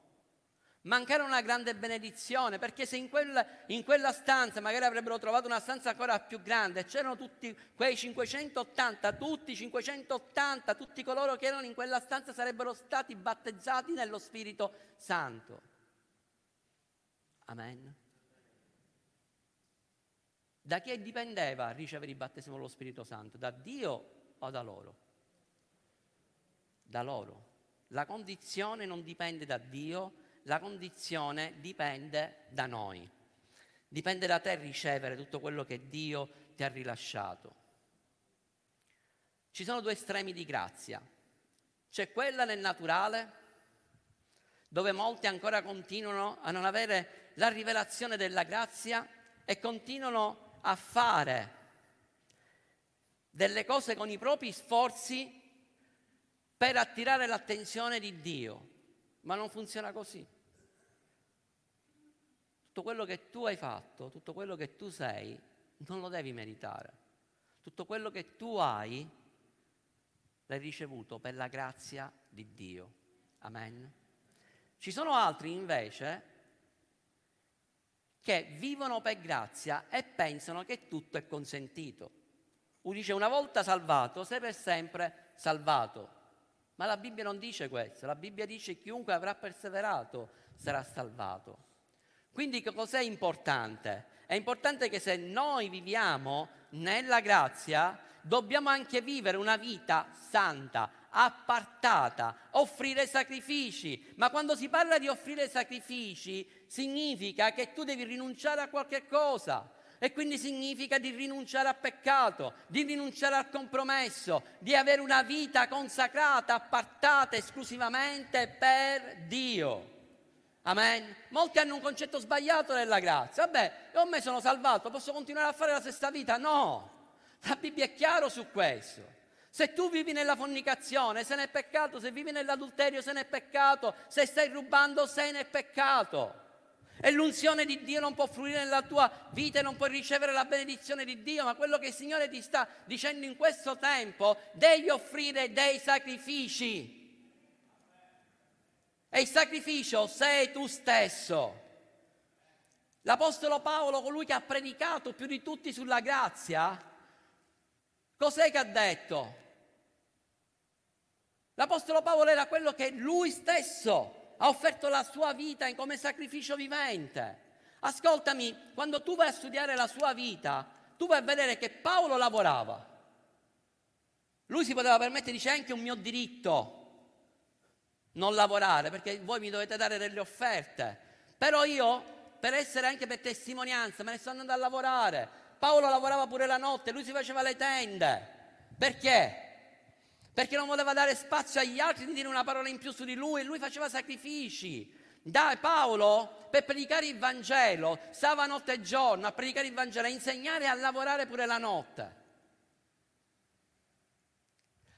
Mancare una grande benedizione, perché se in quella, in quella, stanza magari avrebbero trovato una stanza ancora più grande, c'erano tutti quei 580, tutti 580, tutti coloro che erano in quella stanza sarebbero stati battezzati nello Spirito Santo. Amen. Da chi dipendeva ricevere il battesimo dello Spirito Santo? Da Dio o da loro? Da loro. La condizione non dipende da Dio, la condizione dipende da noi. Dipende da te ricevere tutto quello che Dio ti ha rilasciato. Ci sono due estremi di grazia. C'è quella nel naturale, dove molti ancora continuano a non avere la rivelazione della grazia e continuano a fare delle cose con i propri sforzi per attirare l'attenzione di Dio. Ma non funziona così. Tutto quello che tu hai fatto, tutto quello che tu sei, non lo devi meritare. Tutto quello che tu hai, l'hai ricevuto per la grazia di Dio. Amen. Ci sono altri invece che vivono per grazia e pensano che tutto è consentito. Uno dice una volta salvato, sei per sempre salvato. Ma la Bibbia non dice questo, la Bibbia dice che chiunque avrà perseverato sarà salvato. Quindi che cos'è importante? È importante che se noi viviamo nella grazia, dobbiamo anche vivere una vita santa, appartata, offrire sacrifici. Ma quando si parla di offrire sacrifici, significa che tu devi rinunciare a qualche cosa. E quindi significa di rinunciare al peccato, di rinunciare al compromesso, di avere una vita consacrata, appartata esclusivamente per Dio. Amen. Molti hanno un concetto sbagliato della grazia. Vabbè, io me sono salvato, posso continuare a fare la stessa vita? No. La Bibbia è chiaro su questo. Se tu vivi nella fornicazione, se ne è peccato, se vivi nell'adulterio, se ne è peccato, se stai rubando, se ne è peccato. E l'unzione di Dio non può fluire nella tua vita e non puoi ricevere la benedizione di Dio, ma quello che il Signore ti sta dicendo in questo tempo, devi offrire dei sacrifici. E il sacrificio sei tu stesso. L'Apostolo Paolo, colui che ha predicato più di tutti sulla grazia, cos'è che ha detto? L'Apostolo Paolo era quello che lui stesso ha offerto la sua vita come sacrificio vivente. Ascoltami, quando tu vai a studiare la sua vita, tu vai a vedere che Paolo lavorava. Lui si poteva permettere, dice, anche un mio diritto non lavorare, perché voi mi dovete dare delle offerte. Però io, per essere anche per testimonianza, me ne sto andando a lavorare. Paolo lavorava pure la notte, lui si faceva le tende. Perché? Perché non voleva dare spazio agli altri di dire una parola in più su di lui e lui faceva sacrifici. Dai, Paolo, per predicare il Vangelo, stava notte e giorno a predicare il Vangelo, a insegnare e a lavorare pure la notte.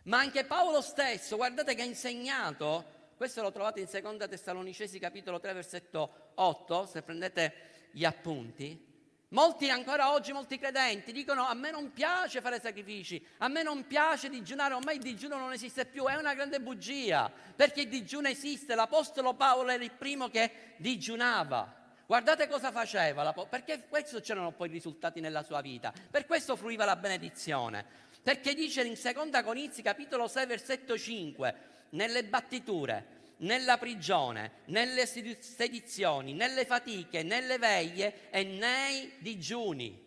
Ma anche Paolo stesso, guardate che ha insegnato, questo lo trovate in Seconda Tessalonicesi capitolo 3 versetto 8, se prendete gli appunti. Molti ancora oggi, molti credenti dicono a me non piace fare sacrifici, a me non piace digiunare, ormai il digiuno non esiste più, è una grande bugia, perché il digiuno esiste, l'Apostolo Paolo era il primo che digiunava. Guardate cosa faceva, perché questo c'erano poi i risultati nella sua vita, per questo fruiva la benedizione, perché dice in 2 Corinzi capitolo 6 versetto 5, nelle battiture, nella prigione, nelle sedizioni, nelle fatiche, nelle veglie e nei digiuni.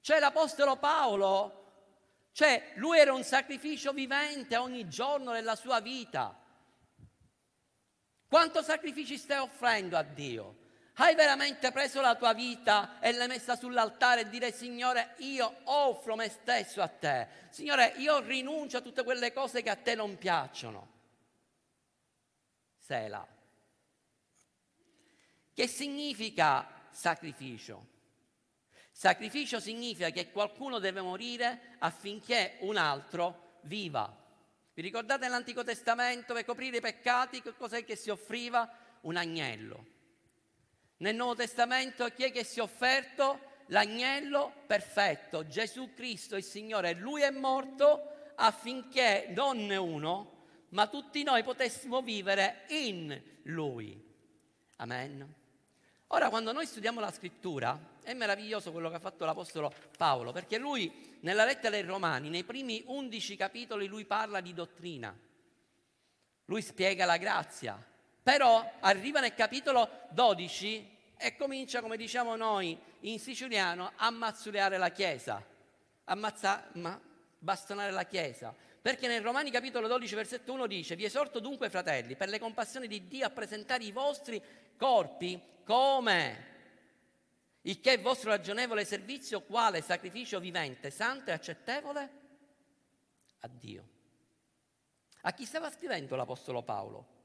Cioè l'Apostolo Paolo, cioè lui era un sacrificio vivente ogni giorno della sua vita. Quanto sacrifici stai offrendo a Dio? Hai veramente preso la tua vita e l'hai messa sull'altare e dire Signore io offro me stesso a te. Signore io rinuncio a tutte quelle cose che a te non piacciono. Sela. Che significa sacrificio? Sacrificio significa che qualcuno deve morire affinché un altro viva. Vi ricordate nell'Antico Testamento per coprire i peccati che cos'è che si offriva? Un agnello. Nel Nuovo Testamento chi è che si è offerto? L'agnello perfetto, Gesù Cristo il Signore. Lui è morto affinché non uno, ma tutti noi potessimo vivere in Lui. Amen. Ora, quando noi studiamo la scrittura, è meraviglioso quello che ha fatto l'Apostolo Paolo, perché lui nella lettera ai Romani, nei primi undici capitoli, lui parla di dottrina, lui spiega la grazia, però arriva nel capitolo 12 e comincia, come diciamo noi in siciliano, a mazzuleare la Chiesa, a ma, bastonare la Chiesa. Perché nel Romani capitolo 12 versetto 1 dice vi esorto dunque fratelli per le compassioni di Dio a presentare i vostri corpi come il che è il vostro ragionevole servizio quale sacrificio vivente, santo e accettevole a Dio. A chi stava scrivendo l'Apostolo Paolo?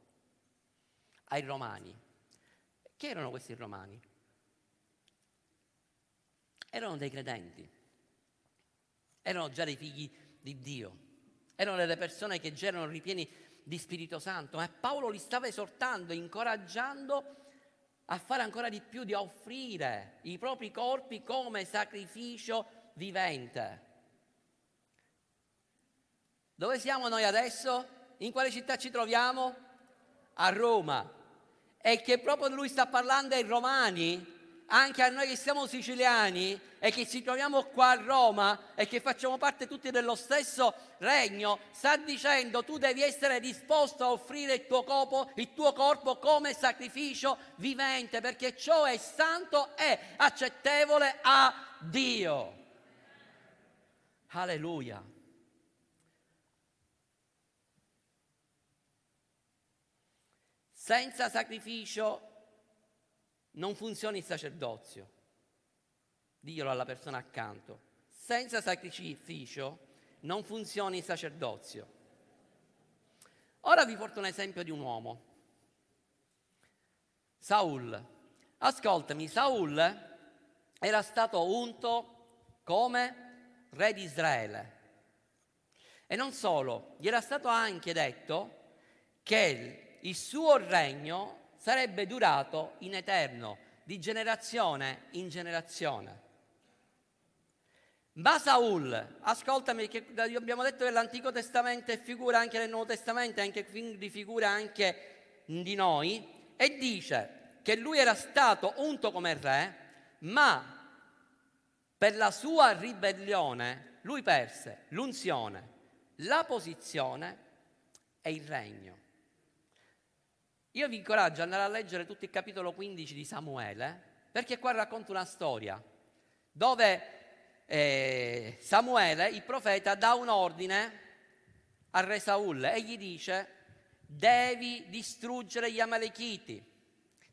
Ai Romani. Chi erano questi Romani? Erano dei credenti, erano già dei figli di Dio. Erano delle persone che già erano ripieni di Spirito Santo, ma Paolo li stava esortando, incoraggiando a fare ancora di più, di offrire i propri corpi come sacrificio vivente. Dove siamo noi adesso? In quale città ci troviamo? A Roma. E che proprio lui sta parlando ai romani anche a noi che siamo siciliani e che ci troviamo qua a Roma e che facciamo parte tutti dello stesso regno, sta dicendo tu devi essere disposto a offrire il tuo corpo, il tuo corpo come sacrificio vivente, perché ciò è santo e accettevole a Dio. Alleluia. Senza sacrificio non funziona il sacerdozio. Diglielo alla persona accanto. Senza sacrificio non funziona il sacerdozio. Ora vi porto un esempio di un uomo. Saul. Ascoltami, Saul era stato unto come re di Israele. E non solo, gli era stato anche detto che il suo regno sarebbe durato in eterno, di generazione in generazione. Ma Saul, ascoltami, che abbiamo detto che l'Antico Testamento è figura anche del Nuovo Testamento, anche quindi figura anche di noi, e dice che lui era stato unto come re, ma per la sua ribellione lui perse l'unzione, la posizione è il regno. Io vi incoraggio ad andare a leggere tutto il capitolo 15 di Samuele, perché qua racconta una storia dove eh, Samuele, il profeta, dà un ordine al re Saul e gli dice devi distruggere gli Amalechiti.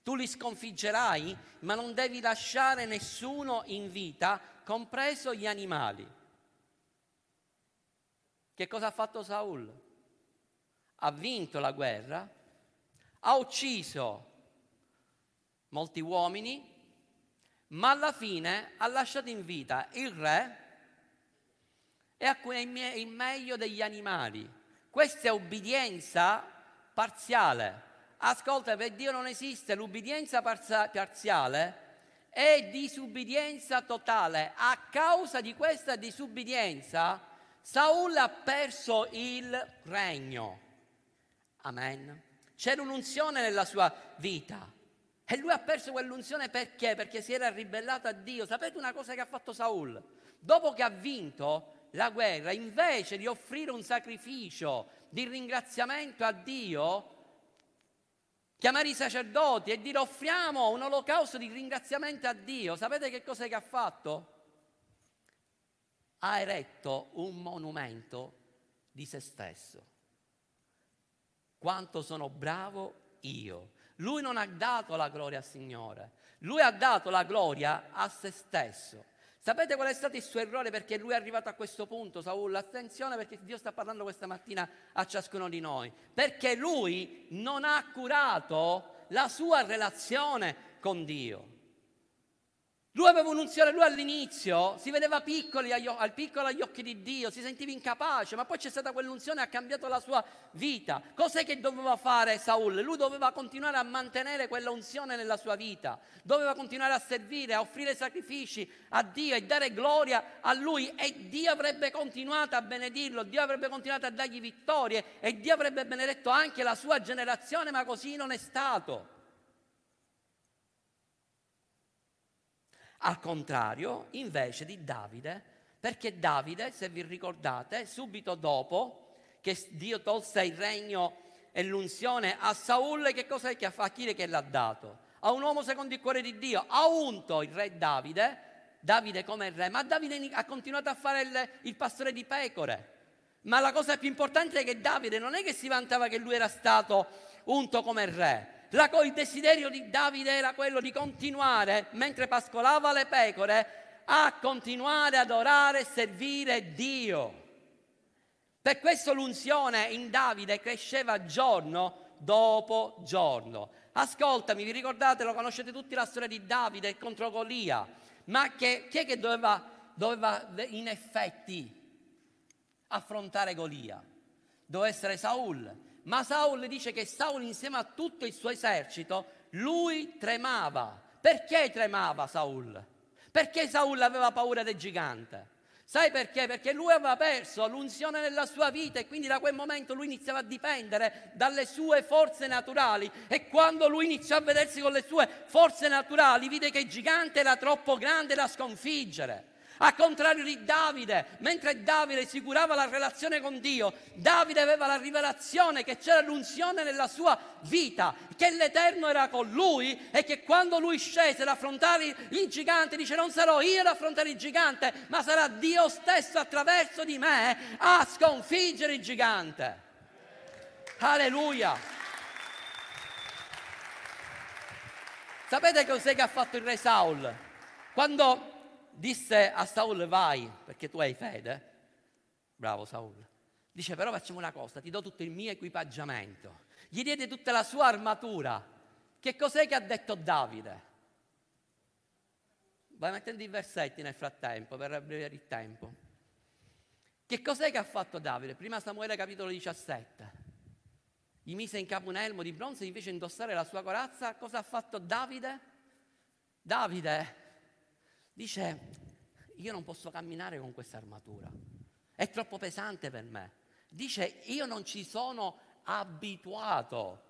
Tu li sconfiggerai, ma non devi lasciare nessuno in vita, compreso gli animali. Che cosa ha fatto Saul? Ha vinto la guerra, ha ucciso molti uomini, ma alla fine ha lasciato in vita il re e il meglio degli animali. Questa è obbedienza parziale. Ascolta, per Dio non esiste l'ubbidienza parziale è disubbidienza totale. A causa di questa disubbidienza, Saul ha perso il regno. Amen. C'era un'unzione nella sua vita. E lui ha perso quell'unzione perché? Perché si era ribellato a Dio. Sapete una cosa che ha fatto Saul? Dopo che ha vinto la guerra, invece di offrire un sacrificio di ringraziamento a Dio, chiamare i sacerdoti e dire offriamo un olocausto di ringraziamento a Dio. Sapete che cosa che ha fatto? Ha eretto un monumento di se stesso. Quanto sono bravo io. Lui non ha dato la gloria al Signore, lui ha dato la gloria a se stesso. Sapete qual è stato il suo errore perché lui è arrivato a questo punto, Saul? Attenzione perché Dio sta parlando questa mattina a ciascuno di noi. Perché lui non ha curato la sua relazione con Dio. Lui aveva un'unzione, lui all'inizio si vedeva piccoli al piccolo agli occhi di Dio, si sentiva incapace, ma poi c'è stata quell'unzione e ha cambiato la sua vita. Cos'è che doveva fare Saul? Lui doveva continuare a mantenere quella unzione nella sua vita, doveva continuare a servire, a offrire sacrifici a Dio e dare gloria a Lui e Dio avrebbe continuato a benedirlo, Dio avrebbe continuato a dargli vittorie e Dio avrebbe benedetto anche la sua generazione, ma così non è stato. Al contrario, invece di Davide, perché Davide, se vi ricordate, subito dopo che Dio tolse il regno e l'unzione a Saul, che cosa è che fa? Chi è che l'ha dato? A un uomo secondo il cuore di Dio. Ha unto il re Davide, Davide come re, ma Davide ha continuato a fare il, il pastore di pecore. Ma la cosa più importante è che Davide non è che si vantava che lui era stato unto come re, la, il desiderio di Davide era quello di continuare, mentre pascolava le pecore, a continuare ad adorare e servire Dio. Per questo l'unzione in Davide cresceva giorno dopo giorno. Ascoltami, vi ricordate, lo conoscete tutti la storia di Davide contro Golia, ma che, chi è che doveva, doveva in effetti affrontare Golia? Doveva essere Saul. Ma Saul dice che Saul insieme a tutto il suo esercito, lui tremava. Perché tremava Saul? Perché Saul aveva paura del gigante? Sai perché? Perché lui aveva perso l'unzione nella sua vita e quindi da quel momento lui iniziava a dipendere dalle sue forze naturali e quando lui iniziò a vedersi con le sue forze naturali vide che il gigante era troppo grande da sconfiggere. A contrario di Davide, mentre Davide si curava la relazione con Dio, Davide aveva la rivelazione che c'era l'unzione nella sua vita, che l'Eterno era con lui e che quando lui scese ad affrontare il gigante, dice non sarò io ad affrontare il gigante, ma sarà Dio stesso attraverso di me a sconfiggere il gigante. Alleluia. Sapete cos'è che ha fatto il re Saul? Quando disse a Saul vai perché tu hai fede. Bravo Saul. Dice però facciamo una cosa, ti do tutto il mio equipaggiamento. Gli diede tutta la sua armatura. Che cos'è che ha detto Davide? Vai mettendo i versetti nel frattempo per abbreviare il tempo. Che cos'è che ha fatto Davide? Prima Samuele capitolo 17. Gli mise in capo un elmo di bronzo e invece indossare la sua corazza. Cosa ha fatto Davide? Davide Dice, io non posso camminare con questa armatura, è troppo pesante per me. Dice, io non ci sono abituato.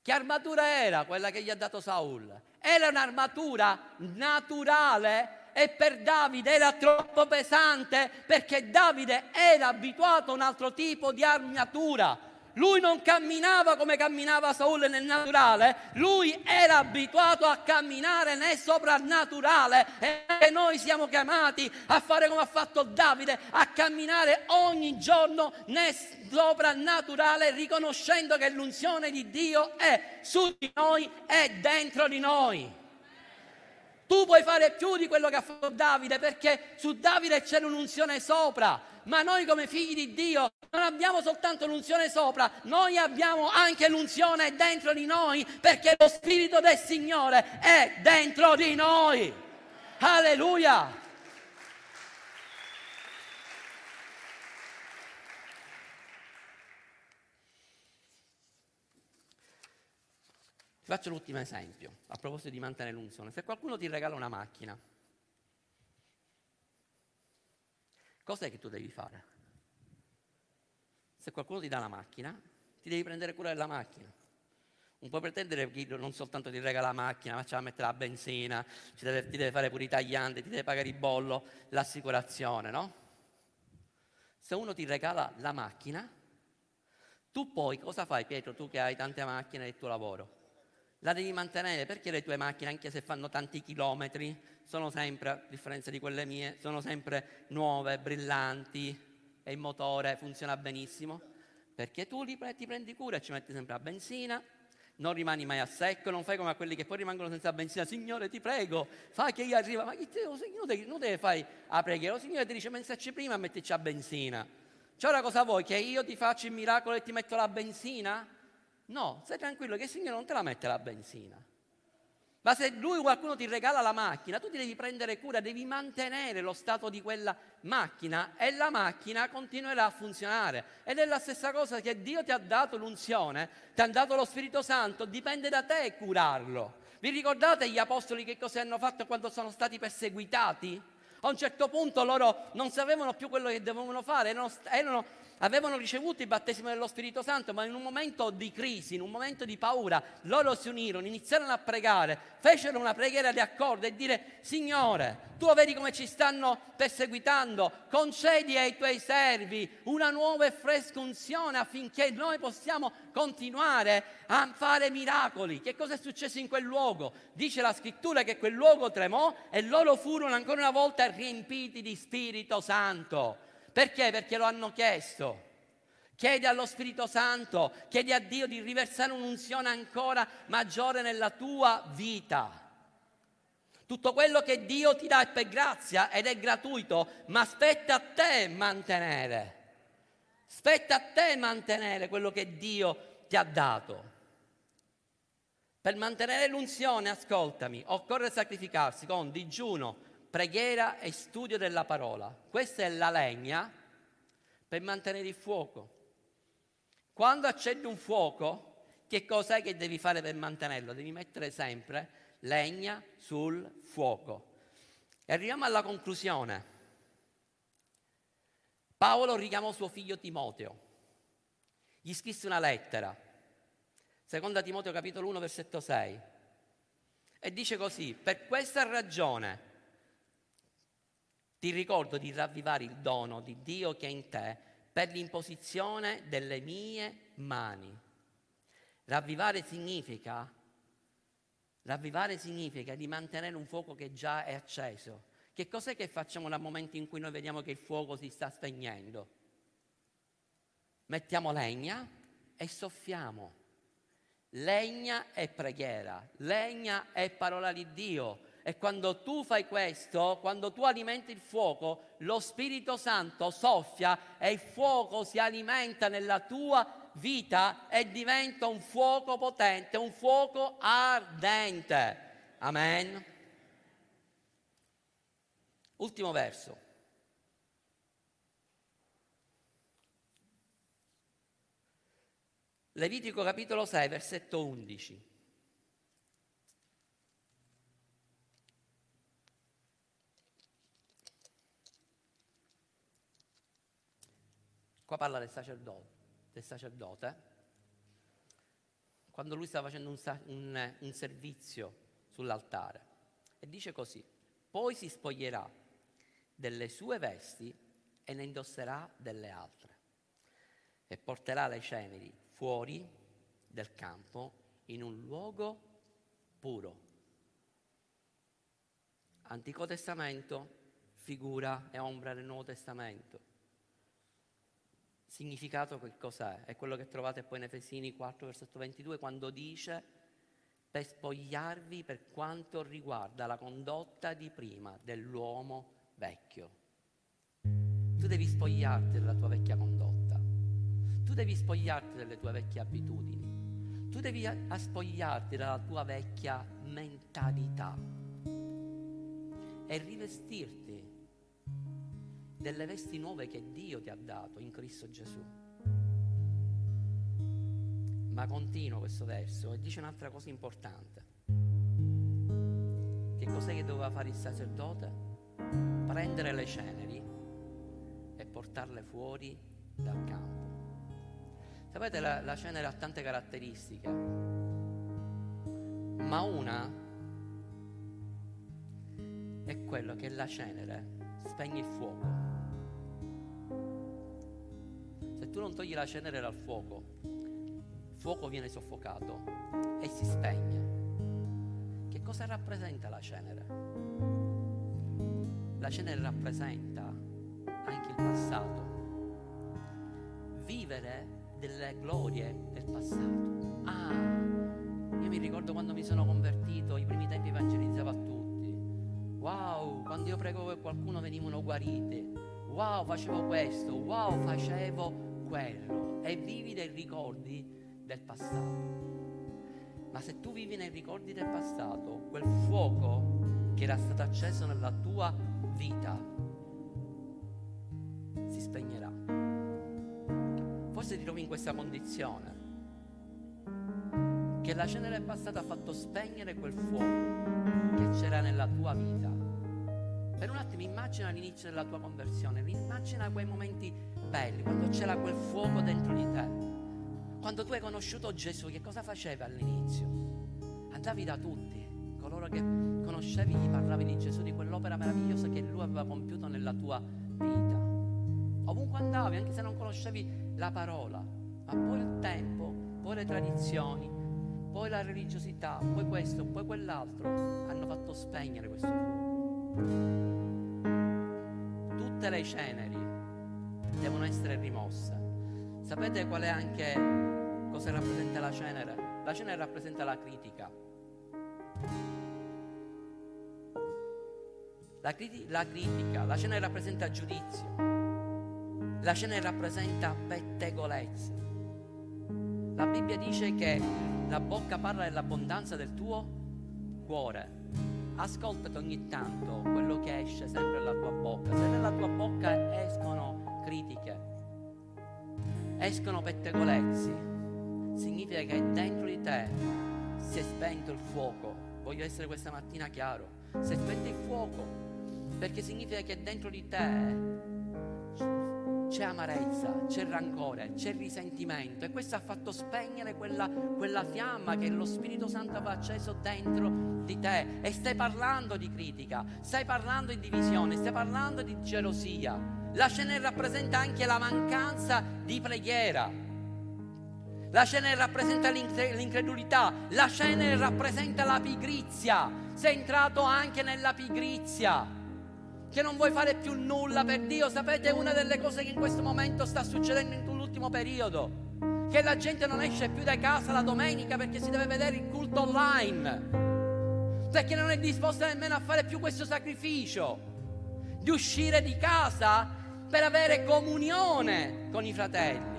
Che armatura era quella che gli ha dato Saul? Era un'armatura naturale e per Davide era troppo pesante perché Davide era abituato a un altro tipo di armatura. Lui non camminava come camminava Saul nel naturale, lui era abituato a camminare nel soprannaturale e noi siamo chiamati a fare come ha fatto Davide, a camminare ogni giorno nel soprannaturale riconoscendo che l'unzione di Dio è su di noi e dentro di noi. Tu puoi fare più di quello che ha fatto Davide perché su Davide c'è un'unzione sopra, ma noi come figli di Dio non abbiamo soltanto l'unzione sopra, noi abbiamo anche l'unzione dentro di noi perché lo Spirito del Signore è dentro di noi. Alleluia! Faccio l'ultimo esempio, a proposito di mantenere l'unzione. Se qualcuno ti regala una macchina, cos'è che tu devi fare? Se qualcuno ti dà la macchina, ti devi prendere cura della macchina. Non puoi pretendere che non soltanto ti regala la macchina, ma ci va mettere la benzina, deve, ti deve fare pure i taglianti, ti deve pagare il bollo, l'assicurazione, no? Se uno ti regala la macchina, tu poi cosa fai Pietro, tu che hai tante macchine del tuo lavoro? La devi mantenere perché le tue macchine, anche se fanno tanti chilometri, sono sempre, a differenza di quelle mie, sono sempre nuove, brillanti e il motore funziona benissimo? Perché tu li, ti prendi cura e ci metti sempre la benzina, non rimani mai a secco, non fai come a quelli che poi rimangono senza benzina. Signore, ti prego, fai che io arriva. Ma non deve, non deve fare a preghiera. Lo Signore ti dice, pensaci prima a metterci la benzina. Cioè ora cosa vuoi? Che io ti faccio il miracolo e ti metto la benzina? No, stai tranquillo che il Signore non te la mette la benzina. Ma se lui qualcuno ti regala la macchina, tu ti devi prendere cura, devi mantenere lo stato di quella macchina e la macchina continuerà a funzionare. Ed è la stessa cosa che Dio ti ha dato l'unzione, ti ha dato lo Spirito Santo, dipende da te curarlo. Vi ricordate gli apostoli che cosa hanno fatto quando sono stati perseguitati? A un certo punto loro non sapevano più quello che dovevano fare, erano, erano avevano ricevuto il battesimo dello Spirito Santo, ma in un momento di crisi, in un momento di paura, loro si unirono, iniziarono a pregare, fecero una preghiera di accordo e dire, Signore, tu vedi come ci stanno perseguitando, concedi ai tuoi servi una nuova e fresca unzione affinché noi possiamo continuare a fare miracoli. Che cosa è successo in quel luogo? Dice la scrittura che quel luogo tremò e loro furono ancora una volta riempiti di Spirito Santo. Perché? Perché lo hanno chiesto. Chiedi allo Spirito Santo, chiedi a Dio di riversare un'unzione ancora maggiore nella tua vita. Tutto quello che Dio ti dà è per grazia ed è gratuito, ma spetta a te mantenere. Spetta a te mantenere quello che Dio ti ha dato. Per mantenere l'unzione, ascoltami, occorre sacrificarsi con digiuno, preghiera e studio della parola. Questa è la legna per mantenere il fuoco. Quando accendi un fuoco, che cos'è che devi fare per mantenerlo? Devi mettere sempre legna sul fuoco. E arriviamo alla conclusione. Paolo richiamò suo figlio Timoteo. Gli scrisse una lettera. Seconda Timoteo capitolo 1 versetto 6. E dice così, per questa ragione ti ricordo di ravvivare il dono di Dio che è in te per l'imposizione delle mie mani. Ravvivare significa, ravvivare significa di mantenere un fuoco che già è acceso. Che cos'è che facciamo nel momento in cui noi vediamo che il fuoco si sta spegnendo? Mettiamo legna e soffiamo. Legna è preghiera, legna è parola di Dio, e quando tu fai questo, quando tu alimenti il fuoco, lo Spirito Santo soffia e il fuoco si alimenta nella tua vita e diventa un fuoco potente, un fuoco ardente. Amen. Ultimo verso. Levitico capitolo 6, versetto 11. Qua parla del sacerdote, del sacerdote quando lui sta facendo un, un, un servizio sull'altare. E dice così, poi si spoglierà delle sue vesti e ne indosserà delle altre. e porterà le ceneri fuori del campo in un luogo puro. Antico Testamento, figura e ombra del Nuovo Testamento. Significato che cos'è? È quello che trovate poi in Efesini 4, versetto 22, quando dice per spogliarvi per quanto riguarda la condotta di prima dell'uomo vecchio. Tu devi spogliarti della tua vecchia condotta, tu devi spogliarti delle tue vecchie abitudini, tu devi spogliarti dalla tua vecchia mentalità e rivestirti delle vesti nuove che Dio ti ha dato in Cristo Gesù. Ma continuo questo verso e dice un'altra cosa importante. Che cos'è che doveva fare il sacerdote? Prendere le ceneri e portarle fuori dal campo. Sapete, la, la cenere ha tante caratteristiche, ma una è quello che la cenere spegne il fuoco. Tu non togli la cenere dal fuoco, il fuoco viene soffocato e si spegne. Che cosa rappresenta la cenere? La cenere rappresenta anche il passato. Vivere delle glorie del passato. Ah, io mi ricordo quando mi sono convertito, i primi tempi evangelizzavo a tutti. Wow, quando io pregavo per qualcuno venivano guariti. Wow, facevo questo, wow, facevo quello. E vivi dei ricordi del passato. Ma se tu vivi nei ricordi del passato, quel fuoco che era stato acceso nella tua vita si spegnerà. Forse ti trovi in questa condizione. Che la cenere del passato ha fatto spegnere quel fuoco che c'era nella tua vita. Per un attimo immagina l'inizio della tua conversione, immagina quei momenti belli, quando c'era quel fuoco dentro di te. Quando tu hai conosciuto Gesù, che cosa facevi all'inizio? Andavi da tutti, coloro che conoscevi, gli parlavi di Gesù, di quell'opera meravigliosa che lui aveva compiuto nella tua vita. Ovunque andavi, anche se non conoscevi la parola, ma poi il tempo, poi le tradizioni, poi la religiosità, poi questo, poi quell'altro, hanno fatto spegnere questo fuoco. Tutte le ceneri devono essere rimosse. Sapete qual è anche cosa rappresenta la cenere? La cenere rappresenta la critica. La, criti- la critica, la cenere rappresenta giudizio, la cenere rappresenta pettegolezza. La Bibbia dice che la bocca parla dell'abbondanza del tuo cuore. Ascoltati ogni tanto quello che esce sempre dalla tua bocca. Se dalla tua bocca escono critiche, escono pettegolezzi, significa che dentro di te si è spento il fuoco. Voglio essere questa mattina chiaro. Si è spento il fuoco perché significa che dentro di te c'è amarezza, c'è rancore, c'è risentimento e questo ha fatto spegnere quella, quella, fiamma che lo Spirito Santo aveva acceso dentro di te e stai parlando di critica, stai parlando di divisione, stai parlando di gelosia. La cenere rappresenta anche la mancanza di preghiera. La cenere rappresenta l'incredulità, la cenere rappresenta la pigrizia. Sei entrato anche nella pigrizia che non vuoi fare più nulla per Dio. Sapete una delle cose che in questo momento sta succedendo in l'ultimo periodo? Che la gente non esce più da casa la domenica perché si deve vedere il culto online. Perché non è disposta nemmeno a fare più questo sacrificio di uscire di casa per avere comunione con i fratelli.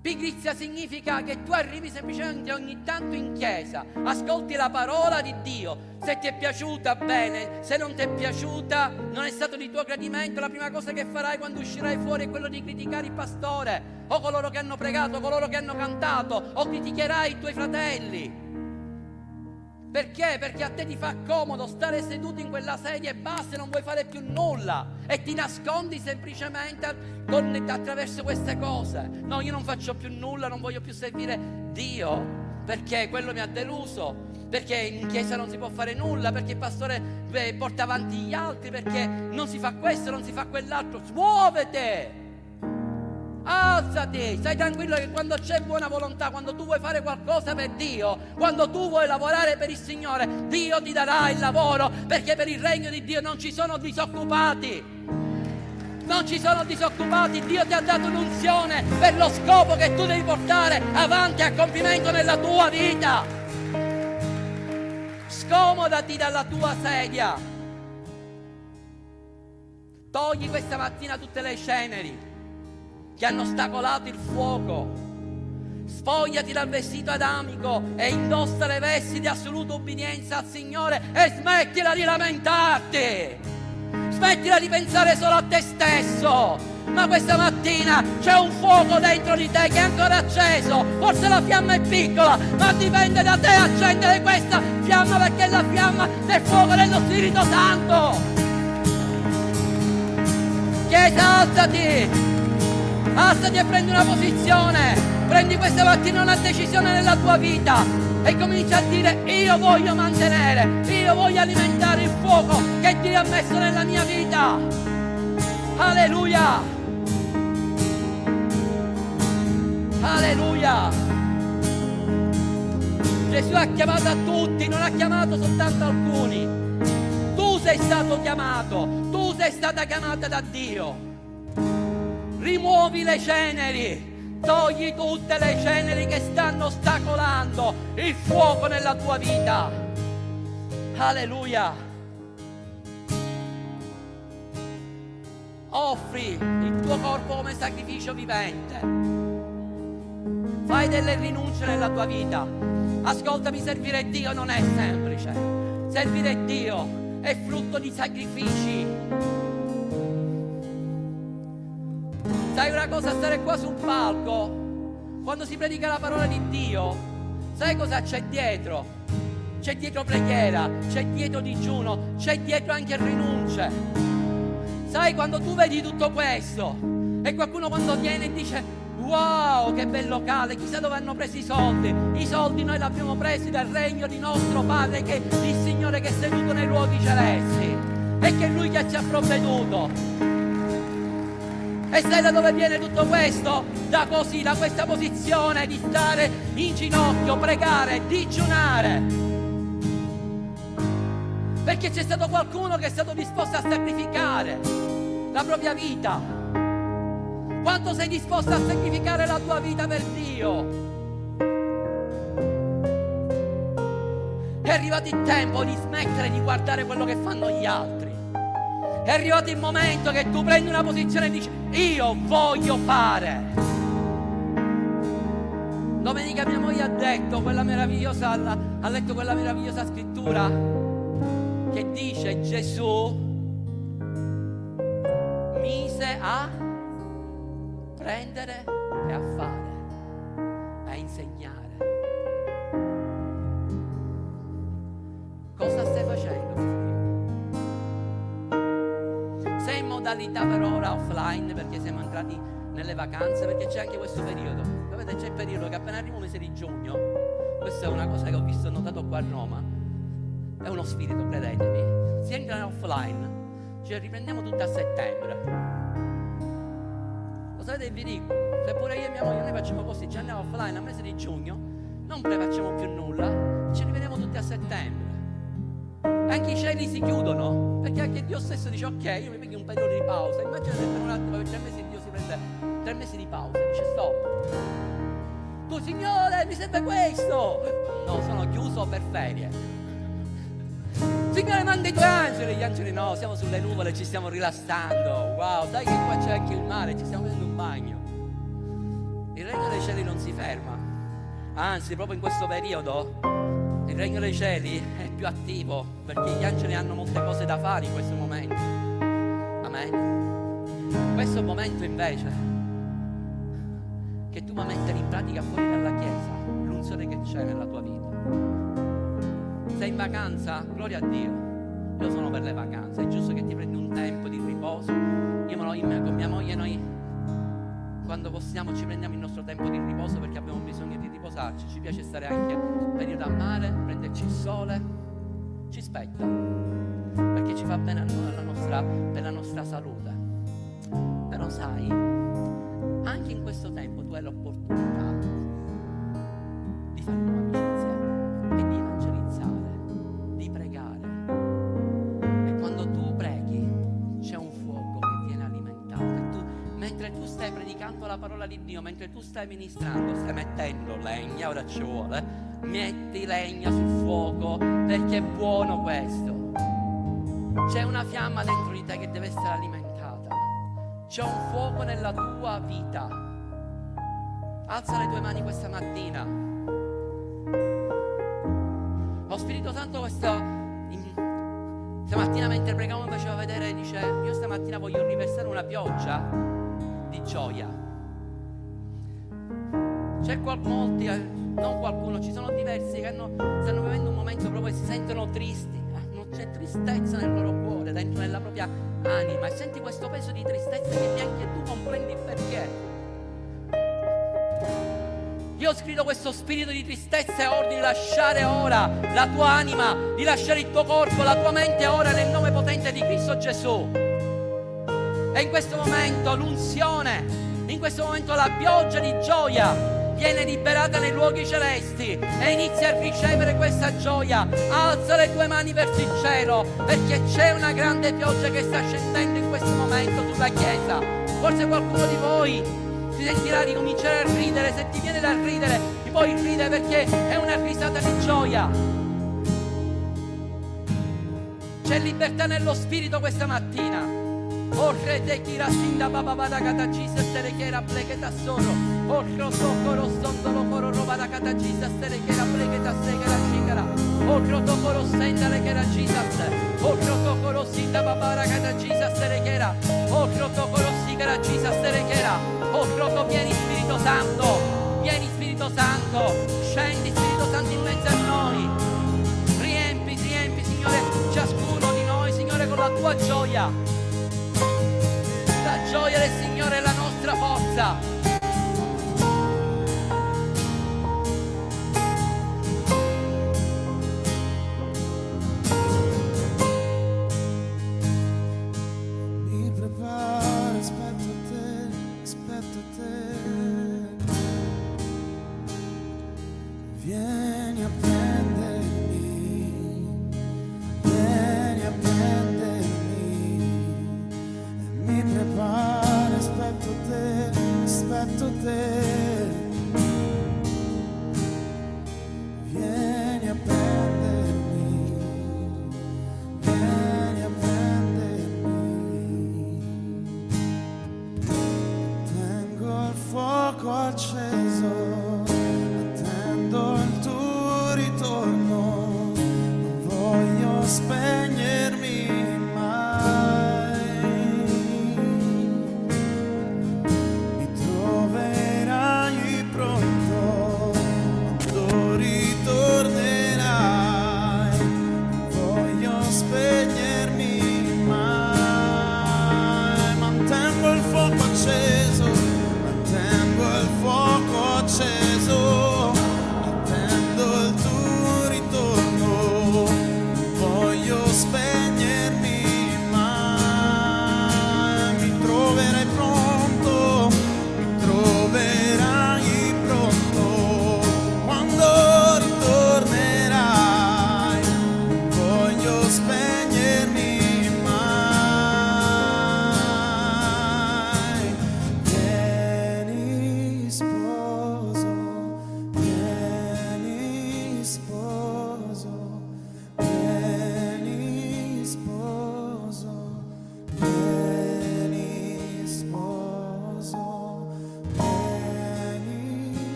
Pigrizia significa che tu arrivi semplicemente ogni tanto in chiesa, ascolti la parola di Dio, se ti è piaciuta bene, se non ti è piaciuta non è stato di tuo gradimento, la prima cosa che farai quando uscirai fuori è quello di criticare il pastore, o coloro che hanno pregato, coloro che hanno cantato, o criticherai i tuoi fratelli. Perché? Perché a te ti fa comodo stare seduto in quella sedia e basta, non vuoi fare più nulla e ti nascondi semplicemente attraverso queste cose. No, io non faccio più nulla, non voglio più servire Dio perché quello mi ha deluso, perché in chiesa non si può fare nulla, perché il pastore beh, porta avanti gli altri, perché non si fa questo, non si fa quell'altro. Smuovete! Alzati, stai tranquillo che quando c'è buona volontà, quando tu vuoi fare qualcosa per Dio, quando tu vuoi lavorare per il Signore, Dio ti darà il lavoro perché per il regno di Dio non ci sono disoccupati. Non ci sono disoccupati, Dio ti ha dato un'unzione per lo scopo che tu devi portare avanti a compimento nella tua vita. Scomodati dalla tua sedia. Togli questa mattina tutte le ceneri che hanno ostacolato il fuoco. Sfogliati dal vestito adamico e indossa le vesti di assoluta ubbidienza al Signore e smettila di lamentarti. Smettila di pensare solo a te stesso. Ma questa mattina c'è un fuoco dentro di te che è ancora acceso. Forse la fiamma è piccola, ma dipende da te accendere questa fiamma perché è la fiamma del fuoco dello Spirito Santo. Chiesa, alzati! Alzati e prendi una posizione. Prendi questa mattina una decisione nella tua vita e comincia a dire io voglio mantenere, io voglio alimentare il fuoco che Dio ha messo nella mia vita. Alleluia. Alleluia. Gesù ha chiamato a tutti, non ha chiamato soltanto alcuni. Tu sei stato chiamato, tu sei stata chiamata da Dio rimuovi le ceneri, togli tutte le ceneri che stanno ostacolando il fuoco nella tua vita. Alleluia. Offri il tuo corpo come sacrificio vivente. Fai delle rinunce nella tua vita. Ascoltami, servire Dio non è semplice. Servire Dio è frutto di sacrifici Sai una cosa, stare qua sul palco, quando si predica la parola di Dio, sai cosa c'è dietro? C'è dietro preghiera, c'è dietro digiuno, c'è dietro anche rinunce. Sai quando tu vedi tutto questo e qualcuno quando viene e dice wow che bel locale, chissà dove hanno preso i soldi, i soldi noi li abbiamo presi dal regno di nostro Padre che il Signore che è seduto nei luoghi celesti e che è Lui che ci ha provveduto. E sai da dove viene tutto questo? Da così, da questa posizione di stare in ginocchio, pregare, digiunare. Perché c'è stato qualcuno che è stato disposto a sacrificare la propria vita. Quanto sei disposto a sacrificare la tua vita per Dio? È arrivato il tempo di smettere di guardare quello che fanno gli altri. È arrivato il momento che tu prendi una posizione e dici io voglio fare. Domenica mia moglie ha detto quella meravigliosa, ha letto quella meravigliosa scrittura che dice Gesù mise a prendere e a fare, a insegnare. Cosa stai facendo? Modalità per ora offline perché siamo entrati nelle vacanze, perché c'è anche questo periodo. Sapete, c'è il periodo che appena arriva il mese di giugno, questa è una cosa che ho visto notato qua a Roma, è uno spirito, credetemi. Si entra offline, ci riprendiamo tutti a settembre. Lo sapete, vi dico, se pure io e mia moglie noi facciamo così, ci andiamo offline al mese di giugno, non prefacciamo più nulla, ci rivediamo tutti a settembre anche i cieli si chiudono, perché anche Dio stesso dice ok, io mi prendo un periodo di pausa, immaginate per un attimo per tre mesi Dio si prende tre mesi di pausa, dice stop. Tu Signore mi serve questo! No, sono chiuso per ferie. Signore manda i tuoi angeli, gli angeli no, siamo sulle nuvole, ci stiamo rilassando. Wow, sai che qua c'è anche il mare, ci stiamo prendendo un bagno. Il regno dei cieli non si ferma. Anzi, proprio in questo periodo il regno dei cieli è più attivo perché gli angeli hanno molte cose da fare in questo momento. Amen. Questo momento invece che tu vuoi mettere in pratica fuori dalla chiesa, l'unzione che c'è nella tua vita. Sei in vacanza? Gloria a Dio. Io sono per le vacanze, è giusto che ti prendi un tempo di riposo. Io me lo, con mia moglie noi quando possiamo ci prendiamo il nostro tempo di riposo perché abbiamo bisogno di riposarci, ci piace stare anche periodo a mare, prenderci il sole, ci spetta, perché ci fa bene alla nostra, per la nostra salute. Però sai, anche in questo tempo tu hai l'opportunità di fare nuova amicizia parola di Dio, mentre tu stai ministrando, stai mettendo legna, ora ci vuole, metti legna sul fuoco perché è buono questo. C'è una fiamma dentro di te che deve essere alimentata. C'è un fuoco nella tua vita. Alza le tue mani questa mattina. Lo Spirito Santo questa, stamattina mentre pregavo mi faceva vedere, dice, io stamattina voglio riversare una pioggia di gioia. C'è qual- molti, eh, non qualcuno, ci sono diversi che hanno, stanno vivendo un momento proprio e si sentono tristi. eh, non c'è tristezza nel loro cuore, dentro nella propria anima e senti questo peso di tristezza che neanche tu comprendi il perché. Io scrivo questo spirito di tristezza e ordini di lasciare ora la tua anima, di lasciare il tuo corpo, la tua mente ora nel nome potente di Cristo Gesù. E in questo momento l'unzione, in questo momento la pioggia di gioia viene liberata nei luoghi celesti e inizia a ricevere questa gioia. Alza le tue mani verso il cielo perché c'è una grande pioggia che sta scendendo in questo momento sulla chiesa. Forse qualcuno di voi si sentirà di cominciare a ridere, se ti viene da ridere, ti puoi ridere perché è una risata di gioia. C'è libertà nello spirito questa mattina. Orre te kira sinda baba bada kata Jesus tere kera bleketa soro. Orro tokoro sondolo koro roba da kata Jesus tere kera bleketa segera shikara. Orro tokoro senda le kera Jesus. Orro tokoro sinda baba da kata Jesus kera. Kera. Vieni Spirito Santo. Vieni Spirito Santo. Scendi Spirito Santo in mezzo a noi. Riempi, riempi Signore ciascuno di noi Signore con la tua gioia. La gioia del Signore è la nostra forza.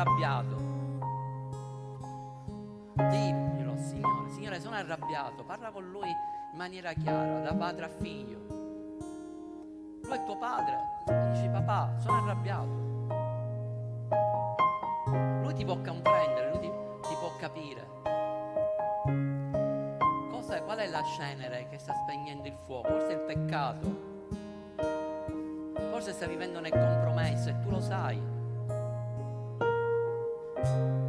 Arrabbiato. Diglielo, Signore, Signore, sono arrabbiato. Parla con Lui in maniera chiara, da padre a figlio. Lui è tuo padre. Dici, papà, sono arrabbiato. Lui ti può comprendere, lui ti, ti può capire. Cosa, qual è la cenere che sta spegnendo il fuoco? Forse il peccato. Forse stai vivendo nel compromesso e tu lo sai. Vesti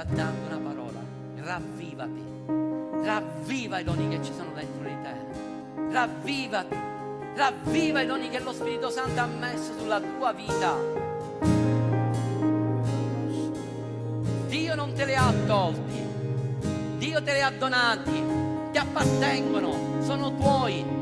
dando una parola. Ravvivati. Ravviva i doni che ci sono dentro di te. Ravvivati. Ravviva i doni che lo Spirito Santo ha messo sulla tua vita. Dio non te li ha tolti. Dio te li ha donati. Ti appartengono. Sono tuoi.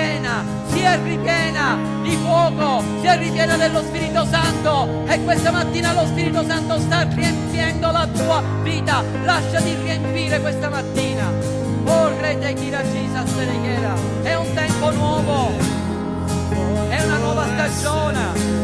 sia ripiena di fuoco, sia ripiena dello Spirito Santo. E questa mattina lo Spirito Santo sta riempiendo la tua vita. Lasciati riempire questa mattina. Oh, Rete Kiragisa Sereghera, è un tempo nuovo, è una nuova stagione.